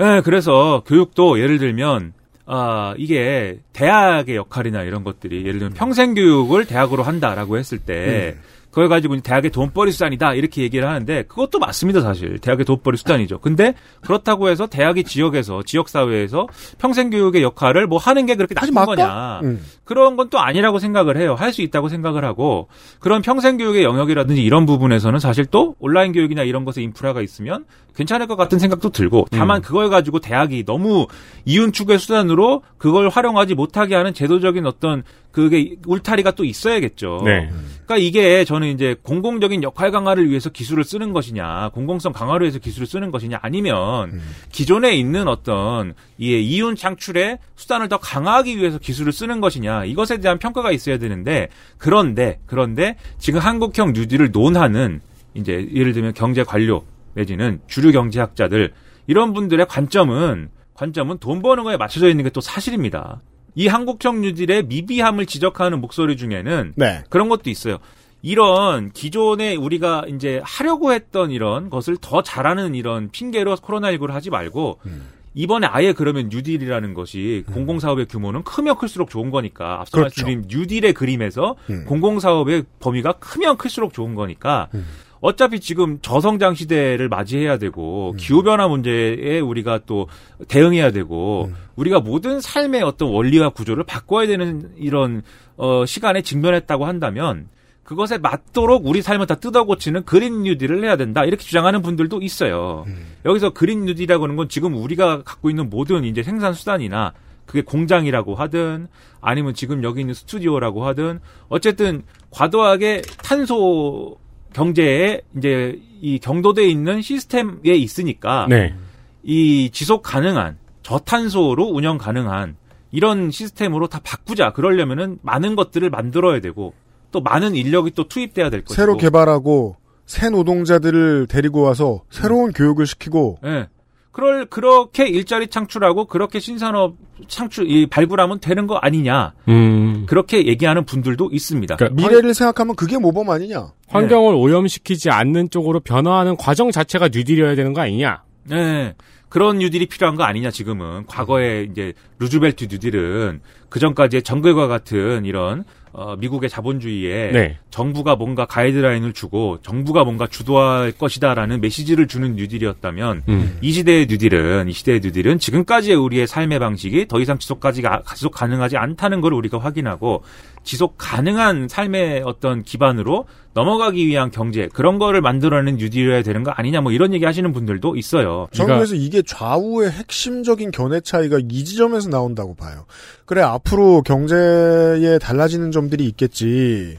예, 그래서 교육도 예를 들면 아, 이게 대학의 역할이나 이런 것들이 예를 들면 평생 교육을 대학으로 한다라고 했을 때 그걸 가지고 대학의 돈벌이 수단이다 이렇게 얘기를 하는데 그것도 맞습니다 사실 대학의 돈벌이 수단이죠. 근데 그렇다고 해서 대학이 지역에서 지역 사회에서 평생 교육의 역할을 뭐 하는 게 그렇게 나쁜 거냐? 음. 그런 건 또 아니라고 생각을 해요. 할 수 있다고 생각을 하고 그런 평생 교육의 영역이라든지 이런 부분에서는 사실 또 온라인 교육이나 이런 것에 인프라가 있으면 괜찮을 것 같은 생각도 들고 다만 그걸 가지고 대학이 너무 이윤 추구의 수단으로 그걸 활용하지 못하게 하는 제도적인 어떤 그게 울타리가 또 있어야겠죠. 네. 그러니까 이게 저는 이제 공공적인 역할 강화를 위해서 기술을 쓰는 것이냐, 공공성 강화를 위해서 기술을 쓰는 것이냐, 아니면 기존에 있는 어떤 이 이윤 창출의 수단을 더 강화하기 위해서 기술을 쓰는 것이냐, 이것에 대한 평가가 있어야 되는데, 그런데, 그런데 지금 한국형 뉴딜을 논하는 이제 예를 들면 경제 관료 내지는 주류 경제학자들 이런 분들의 관점은 관점은 돈 버는 거에 맞춰져 있는 게 또 사실입니다. 이 한국형 뉴딜의 미비함을 지적하는 목소리 중에는 네. 그런 것도 있어요. 이런 기존에 우리가 이제 하려고 했던 이런 것을 더 잘하는 이런 핑계로 코로나19를 하지 말고 이번에 아예 그러면 뉴딜이라는 것이 공공사업의 규모는 크면 클수록 좋은 거니까 앞서 그렇죠. 말씀드린 뉴딜의 그림에서 음. 공공사업의 범위가 크면 클수록 좋은 거니까 어차피 지금 저성장 시대를 맞이해야 되고 기후 변화 문제에 우리가 또 대응해야 되고 우리가 모든 삶의 어떤 원리와 구조를 바꿔야 되는 이런 어 시간에 직면했다고 한다면 그것에 맞도록 우리 삶을 다 뜯어고치는 그린 뉴딜을 해야 된다. 이렇게 주장하는 분들도 있어요. 여기서 그린 뉴딜이라고 하는 건 지금 우리가 갖고 있는 모든 이제 생산 수단이나 그게 공장이라고 하든 아니면 지금 여기 있는 스튜디오라고 하든 어쨌든 과도하게 탄소 경제에 이제 이 경도돼 있는 시스템에 있으니까 네. 이 지속 가능한 저탄소로 운영 가능한 이런 시스템으로 다 바꾸자. 그러려면은 많은 것들을 만들어야 되고 또 많은 인력이 또 투입돼야 될 것이고. 새로 개발하고 새 노동자들을 데리고 와서 새로운 교육을 시키고 예. 그럴 그렇게 일자리 창출하고 그렇게 신산업 창출 이 발굴하면 되는 거 아니냐. 음. 그렇게 얘기하는 분들도 있습니다. 그러니까 미래를 생각하면 그게 모범 아니냐? 환경을 오염시키지 않는 쪽으로 변화하는 과정 자체가 뉴딜이어야 되는 거 아니냐? 네. 그런 뉴딜이 필요한 거 아니냐 지금은 과거에 이제 루즈벨트 뉴딜은 그 전까지의 정글과 같은 이런 어, 미국의 자본주의에 네. 정부가 뭔가 가이드라인을 주고 정부가 뭔가 주도할 것이다라는 메시지를 주는 뉴딜이었다면 음. 이 시대의 뉴딜은 이 시대의 뉴딜은 지금까지의 우리의 삶의 방식이 더 이상 지속까지가 지속 가능하지 않다는 걸 우리가 확인하고 지속 가능한 삶의 어떤 기반으로 넘어가기 위한 경제 그런 거를 만들어내는 뉴딜이어야 되는 거 아니냐 뭐 이런 얘기 하시는 분들도 있어요. 저는 그래서 이게 좌우의 핵심적인 견해 차이가 이 지점에서 나온다고 봐요. 그래 앞으로 경제에 달라지는 점들이 있겠지.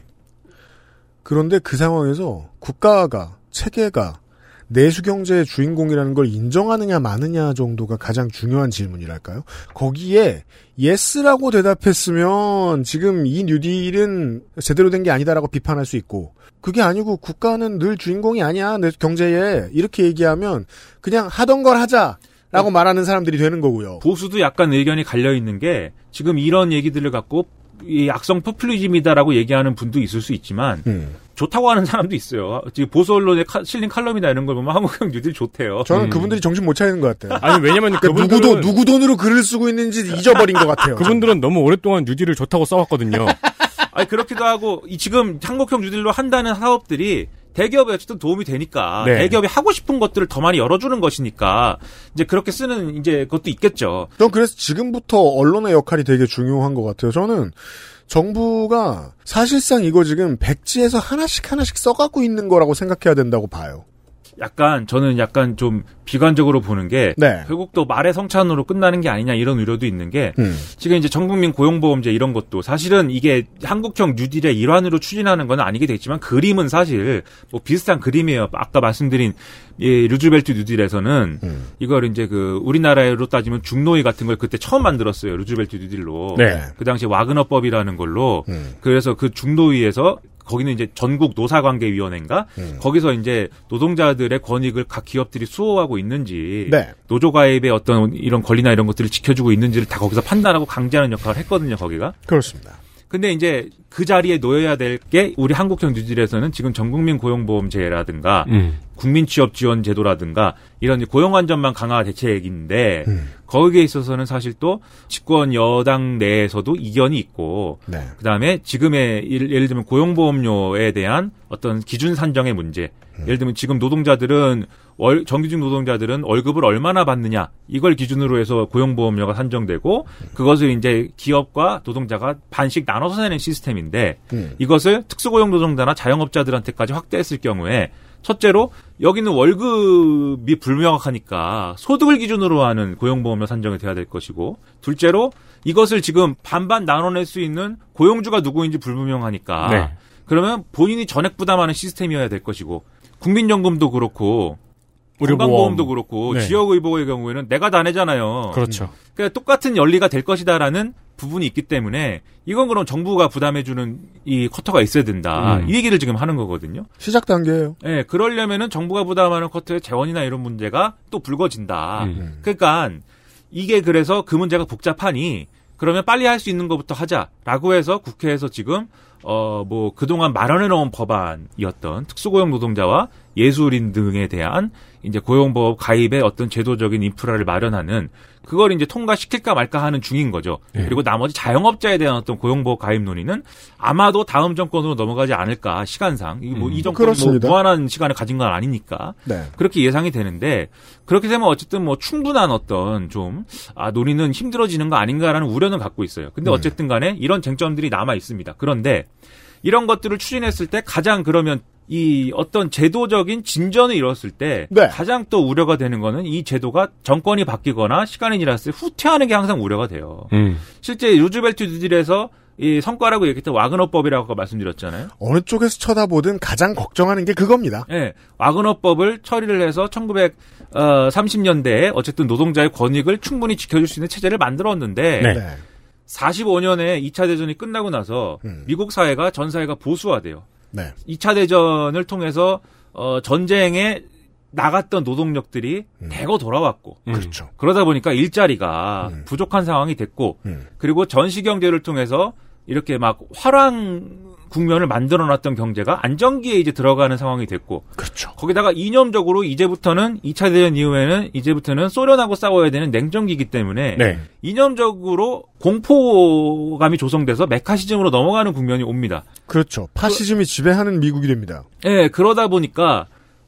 그런데 그 상황에서 국가가 체계가 내수 경제의 주인공이라는 걸 인정하느냐 마느냐 정도가 가장 중요한 질문이랄까요? 거기에 yes라고 대답했으면 지금 이 뉴딜은 제대로 된 게 아니다라고 비판할 수 있고 그게 아니고 국가는 늘 주인공이 아니야 내 경제에 이렇게 얘기하면 그냥 하던 걸 하자 라고 말하는 사람들이 되는 거고요. 보수도 약간 의견이 갈려 있는 게 지금 이런 얘기들을 갖고 이 악성 포퓰리즘이다라고 얘기하는 분도 있을 수 있지만 음. 좋다고 하는 사람도 있어요. 지금 보수 언론에 카- 실린 칼럼이나 이런 걸 보면 한국형 뉴딜 좋대요. 저는 그분들이 정신 못 차리는 것 같아요. 아니 왜냐면 그러니까 그분들은 누구 돈 누구 돈으로 글을 쓰고 있는지 잊어버린 것 같아요. 그분들은 너무 오랫동안 뉴딜을 좋다고 써왔거든요. 아니 그렇기도 하고 이 지금 한국형 뉴딜로 한다는 사업들이 대기업에 어쨌든 도움이 되니까 네. 대기업이 하고 싶은 것들을 더 많이 열어주는 것이니까 이제 그렇게 쓰는 이제 것도 있겠죠. 전 그래서 지금부터 언론의 역할이 되게 중요한 것 같아요. 저는 정부가 사실상 이거 지금 백지에서 하나씩 하나씩 써갖고 있는 거라고 생각해야 된다고 봐요. 약간 저는 약간 좀 비관적으로 보는 게 네. 결국 또 말의 성찬으로 끝나는 게 아니냐 이런 우려도 있는 게 음. 지금 이제 전국민 고용보험제 이런 것도 사실은 이게 한국형 뉴딜의 일환으로 추진하는 건 아니게 됐지만 그림은 사실 뭐 비슷한 그림이에요. 아까 말씀드린 이 루즈벨트 뉴딜에서는 음. 이걸 이제 그 우리나라로 따지면 중노위 같은 걸 그때 처음 만들었어요. 루즈벨트 뉴딜로. 네. 그 당시에 와그너법이라는 걸로 음. 그래서 그 중노위에서 거기는 이제 전국 노사관계위원회인가 음. 거기서 이제 노동자들의 권익을 각 기업들이 수호하고 있는지 네. 노조 가입의 어떤 이런 권리나 이런 것들을 지켜주고 있는지를 다 거기서 판단하고 강제하는 역할을 했거든요 거기가 그렇습니다. 근데 이제 그 자리에 놓여야 될 게 우리 한국형 뉴딜에서는 지금 전국민 고용보험제라든가 음. 국민 취업 지원 제도라든가 이런 이제 고용 안전망 강화 대책인데 음. 거기에 있어서는 사실 또 집권 여당 내에서도 이견이 있고 네. 그다음에 지금의 예를, 예를 들면 고용보험료에 대한 어떤 기준 산정의 문제. 예를 들면 지금 노동자들은 월, 정규직 노동자들은 월급을 얼마나 받느냐 이걸 기준으로 해서 고용보험료가 산정되고 그것을 이제 기업과 노동자가 반씩 나눠서 내는 시스템인데 음. 이것을 특수고용 노동자나 자영업자들한테까지 확대했을 경우에 첫째로 여기는 월급이 불명확하니까 소득을 기준으로 하는 고용보험료 산정이 돼야 될 것이고 둘째로 이것을 지금 반반 나눠낼 수 있는 고용주가 누구인지 불분명하니까 네. 그러면 본인이 전액 부담하는 시스템이어야 될 것이고 국민연금도 그렇고 건강보험도 그렇고 네. 지역의복의 경우에는 내가 다 내잖아요. 그렇죠. 그러니까 똑같은 연리가 될 것이다라는 부분이 있기 때문에 이건 그럼 정부가 부담해주는 이 쿼터가 있어야 된다. 음. 이 얘기를 지금 하는 거거든요. 시작 단계예요. 예, 그러려면은 정부가 부담하는 쿼터의 재원이나 이런 문제가 또 불거진다. 음. 그러니까 이게 그래서 그 문제가 복잡하니 그러면 빨리 할 수 있는 것부터 하자라고 해서 국회에서 지금 어 뭐 그동안 마련해 놓은 법안이었던 특수고용 노동자와 예술인 등에 대한 이제 고용보험 가입의 어떤 제도적인 인프라를 마련하는 그걸 이제 통과시킬까 말까 하는 중인 거죠. 네. 그리고 나머지 자영업자에 대한 어떤 고용보험 가입 논의는 아마도 다음 정권으로 넘어가지 않을까 시간상 이뭐이 정권이 뭐 그렇습니다. 무한한 시간을 가진 건 아니니까 네. 그렇게 예상이 되는데 그렇게 되면 어쨌든 뭐 충분한 어떤 좀 아, 논의는 힘들어지는 거 아닌가라는 우려는 갖고 있어요. 근데 네. 어쨌든 간에 이런 쟁점들이 남아 있습니다. 그런데 이런 것들을 추진했을 때 가장 그러면 이 어떤 제도적인 진전을 이뤘을 때 네. 가장 또 우려가 되는 거는 이 제도가 정권이 바뀌거나 시간이 지났을 때 후퇴하는 게 항상 우려가 돼요. 음. 실제 루즈벨트 뉴딜에서 이 성과라고 얘기했던 와그너법이라고 아까 말씀드렸잖아요. 어느 쪽에서 쳐다보든 가장 걱정하는 게 그겁니다. 예, 와그너법을 처리를 해서 1930년대에 어쨌든 노동자의 권익을 충분히 지켜줄 수 있는 체제를 만들었는데 네. 네. 45년에 2차 대전이 끝나고 나서 음. 미국 사회가 전 사회가 보수화돼요. 네. 2차 대전을 통해서 어, 전쟁에 나갔던 노동력들이 대거 돌아왔고 음. 그렇죠. 그러다 보니까 일자리가 음. 부족한 상황이 됐고 음. 그리고 전시 경제를 통해서 이렇게 막 화랑 국면을 만들어놨던 경제가 안정기에 이제 들어가는 상황이 됐고 그렇죠. 거기다가 이념적으로 이제부터는 2차 대전 이후에는 이제부터는 소련하고 싸워야 되는 냉전기이기 때문에 네. 이념적으로 공포감이 조성돼서 메카시즘으로 넘어가는 국면이 옵니다. 그렇죠. 파시즘이 지배하는 미국이 됩니다. 예, 그러다 보니까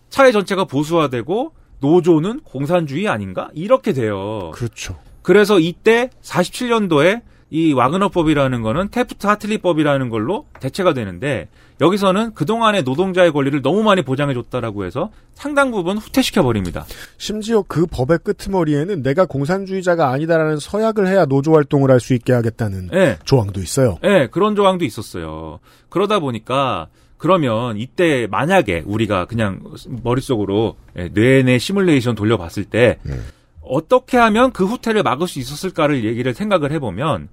사회 전체가 보수화되고 노조는 공산주의 아닌가? 이렇게 돼요. 그렇죠. 그래서 이때 47년도에 이 와그너법이라는 거는 테프트 하틀리법이라는 걸로 대체가 되는데 여기서는 그동안의 노동자의 권리를 너무 많이 보장해 줬다라고 해서 상당 부분 후퇴시켜 버립니다. 심지어 그 법의 끄트머리에는 내가 공산주의자가 아니다라는 서약을 해야 노조 활동을 할 수 있게 하겠다는 예, 조항도 있어요. 예, 그런 조항도 있었어요. 그러다 보니까 그러면 이때 만약에 우리가 그냥 머릿속으로 예, 뇌내 시뮬레이션 돌려봤을 때 음. 어떻게 하면 그 후퇴를 막을 수 있었을까를 얘기를 생각을 해보면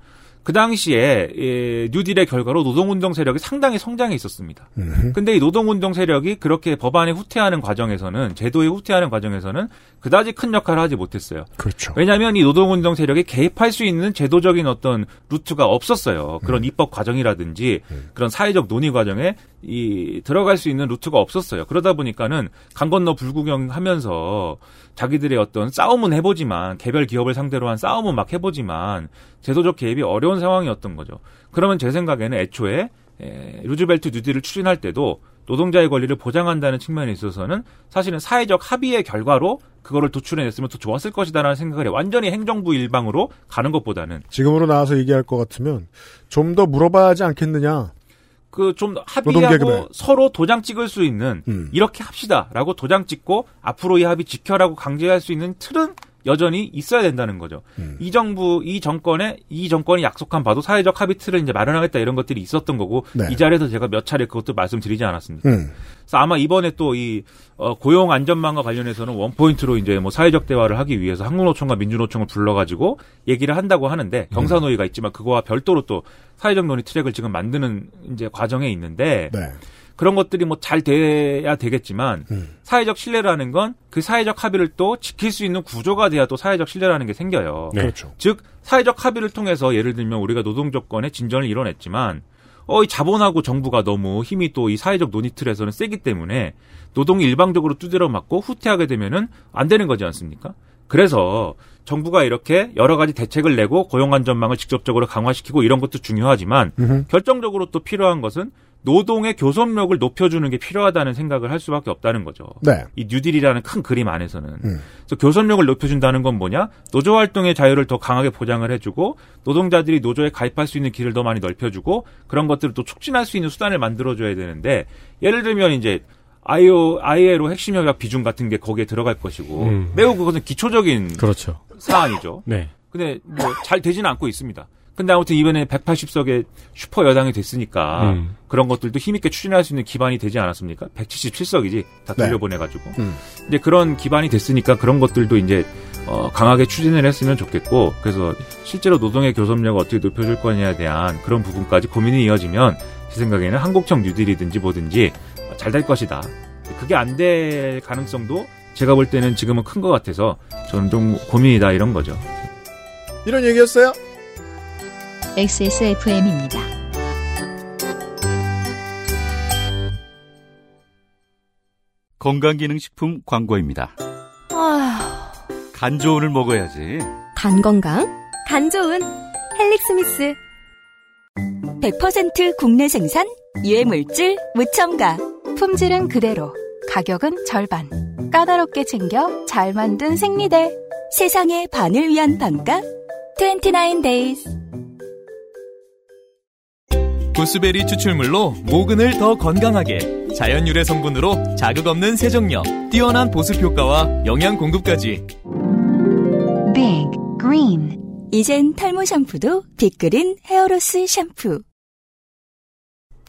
그 당시에 예, 뉴딜의 결과로 노동운동 세력이 상당히 성장해 있었습니다. 근데 이 노동운동 세력이 그렇게 법안에 후퇴하는 과정에서는 제도에 후퇴하는 과정에서는 그다지 큰 역할을 하지 못했어요. 그렇죠. 왜냐하면 이 노동운동 세력이 개입할 수 있는 제도적인 어떤 루트가 없었어요. 그런 입법 과정이라든지 그런 사회적 논의 과정에 이 들어갈 수 있는 루트가 없었어요. 그러다 보니까는 강 건너 불구경하면서 자기들의 어떤 싸움은 해보지만 개별 기업을 상대로 한 싸움은 막 해보지만 제도적 개입이 어려운 상황이었던 거죠. 그러면 제 생각에는 애초에 에, 루즈벨트 뉴딜을 추진할 때도 노동자의 권리를 보장한다는 측면에 있어서는 사실은 사회적 합의의 결과로 그거를 도출해냈으면 더 좋았을 것이다라는 생각을 해. 완전히 행정부 일방으로 가는 것보다는 지금으로 나와서 얘기할 것 같으면 좀 더 물어봐야 하지 않겠느냐. 그 좀. 합의하고 서로 도장 찍을 수 있는 음. 이렇게 합시다라고 도장 찍고 앞으로 이 합의 지켜라고 강제할 수 있는 틀은 여전히 있어야 된다는 거죠. 음. 이 정부 이 정권에 이 정권이 약속한 바도 사회적 합의 틀을 이제 마련하겠다 이런 것들이 있었던 거고 네. 이 자리에서 제가 몇 차례 그것도 말씀드리지 않았습니까? 음. 그래서 아마 이번에 또 이 고용 안전망과 관련해서는 원 포인트로 이제 뭐 사회적 대화를 하기 위해서 한국노총과 민주노총을 불러가지고 얘기를 한다고 하는데 경사노위가 있지만 그거와 별도로 또 사회적 논의 트랙을 지금 만드는 이제 과정에 있는데 네. 그런 것들이 뭐 잘 돼야 되겠지만 음. 사회적 신뢰라는 건 그 사회적 합의를 또 지킬 수 있는 구조가 돼야 또 사회적 신뢰라는 게 생겨요. 네. 그렇죠. 즉 사회적 합의를 통해서 예를 들면 우리가 노동 조건의 진전을 이뤄냈지만 어, 이 자본하고 정부가 너무 힘이 또 이 사회적 논의 틀에서는 세기 때문에 노동이 일방적으로 두드려 맞고 후퇴하게 되면은 안 되는 거지 않습니까? 그래서 정부가 이렇게 여러 가지 대책을 내고 고용 안전망을 직접적으로 강화시키고 이런 것도 중요하지만 음흠. 결정적으로 또 필요한 것은 노동의 교섭력을 높여주는 게 필요하다는 생각을 할 수밖에 없다는 거죠. 네. 이 뉴딜이라는 큰 그림 안에서는. 음. 그래서 교섭력을 높여준다는 건 뭐냐? 노조 활동의 자유를 더 강하게 보장을 해주고 노동자들이 노조에 가입할 수 있는 길을 더 많이 넓혀주고 그런 것들을 또 촉진할 수 있는 수단을 만들어줘야 되는데 예를 들면 이제 IO, ILO 핵심 협약 비중 같은 게 거기에 들어갈 것이고 음. 매우 그것은 기초적인 그렇죠. 사안이죠. 네. 근데 뭐 잘 되지는 않고 있습니다. 근데 아무튼 이번에 180석의 슈퍼 여당이 됐으니까 음. 그런 것들도 힘있게 추진할 수 있는 기반이 되지 않았습니까? 177석이지 다 네. 돌려보내가지고 음. 이제 그런 기반이 됐으니까 그런 것들도 이제 어, 강하게 추진을 했으면 좋겠고 그래서 실제로 노동의 교섭력을 어떻게 높여줄 거냐에 대한 그런 부분까지 고민이 이어지면 제 생각에는 한국청 뉴딜이든지 뭐든지 잘 될 것이다. 그게 안 될 가능성도 제가 볼 때는 지금은 큰 것 같아서 저는 좀 고민이다 이런 거죠. 이런 얘기였어요. XSFM입니다. 건강기능식품 광고입니다. 아, 간 좋은을 먹어야지. 간 건강, 간 좋은 헬릭스미스. 100% 국내 생산, 유해물질 무첨가. 품질은 그대로, 가격은 절반. 까다롭게 챙겨 잘 만든 생리대. 세상의 반을 위한 반값. 29days. 구스베리 추출물로 모근을 더 건강하게 자연 유래 성분으로 자극 없는 세정력, 뛰어난 보습 효과와 영양 공급까지 Big Green 이젠 탈모 샴푸도 빅그린 헤어로스 샴푸.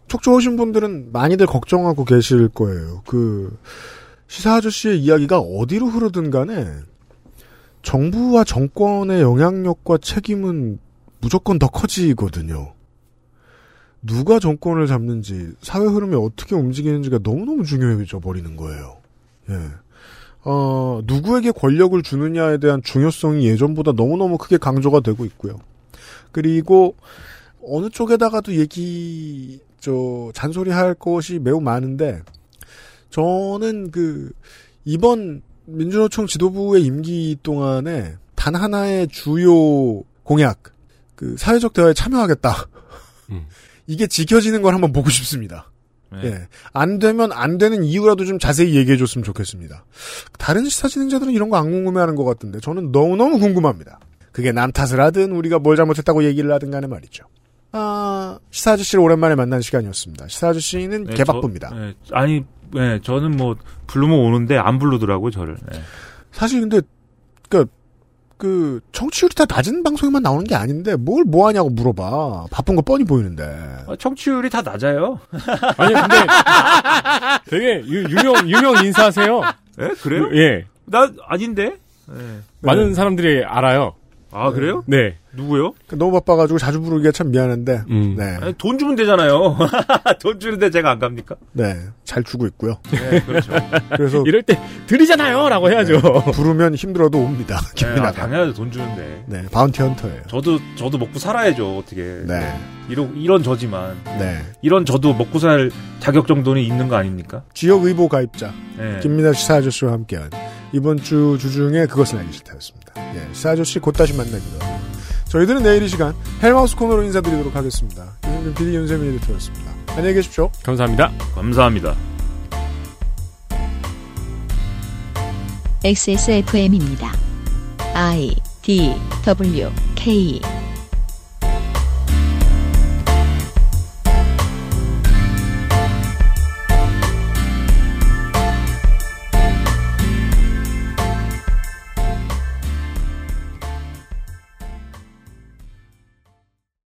촉 좋으신 분들은 많이들 걱정하고 계실 거예요. 그 시사 아저씨의 이야기가 어디로 흐르든 간에 정부와 정권의 영향력과 책임은 무조건 더 커지거든요. 누가 정권을 잡는지 사회 흐름이 어떻게 움직이는지가 너무너무 중요해져 버리는 거예요. 예. 어, 누구에게 권력을 주느냐에 대한 중요성이 예전보다 너무너무 크게 강조가 되고 있고요. 그리고 어느 쪽에다가도 얘기 저 잔소리 할 것이 매우 많은데 저는 그 이번 민주노총 지도부의 임기 동안에 단 하나의 주요 공약 그 사회적 대화에 참여하겠다. 이게 지켜지는 걸 한번 보고 싶습니다. 네. 예. 안 되면 안 되는 이유라도 좀 자세히 얘기해 줬으면 좋겠습니다. 다른 시사 진행자들은 이런 거 안 궁금해 하는 것 같은데 저는 너무너무 궁금합니다. 그게 남 탓을 하든 우리가 뭘 잘못했다고 얘기를 하든 간에 말이죠. 아, 시사 아저씨를 오랜만에 만난 시간이었습니다. 시사 아저씨는 네, 개바쁩니다. 저- 네, 아니, 네, 저는 뭐 부르면 오는데 안 부르더라고요, 저를. 네. 사실 근데 그, 그 청취율이 다 낮은 방송에만 나오는 게 아닌데 뭘 뭐 하냐고 물어봐. 바쁜 거 뻔히 보이는데. 어, 청취율이 다 낮아요. [laughs] 아니 근데 되게 유, 유명 유명 인사세요. 예, 그래요? 예. 나 아닌데. 네. 많은 사람들이 알아요. 아 그래요? 네. 누구요? 너무 바빠가지고 자주 부르기가 참 미안한데. 음. 네. 아니, 돈 주면 되잖아요. [laughs] 돈 주는데 제가 안 갑니까? 네. 잘 주고 있고요. 네, 그렇죠. [laughs] 그래서 이럴 때 드리잖아요! 라고 해야죠. 부르면 힘들어도 옵니다. 네, [laughs] 아. 당연하죠. 돈 주는데. 네. 바운티 헌터예요. 저도 저도 먹고 살아야죠. 어떻게. 네. 이런 이런 저지만. 네. 이런 저도 먹고 살 자격 정도는 있는 거 아닙니까? 지역 의보 가입자 네. 김민아 씨 사아저씨와 함께한 이번 주 주중에 그것은 알기 싫다였습니다. 예, 사아저씨 곧 다시 만나기로 저희들은 내일 이 시간 헬마우스 코너로 인사드리도록 하겠습니다. 이승준 PD 윤세민 에디터였습니다. 안녕히 계십시오. 감사합니다. 감사합니다. XSFM입니다. I D W K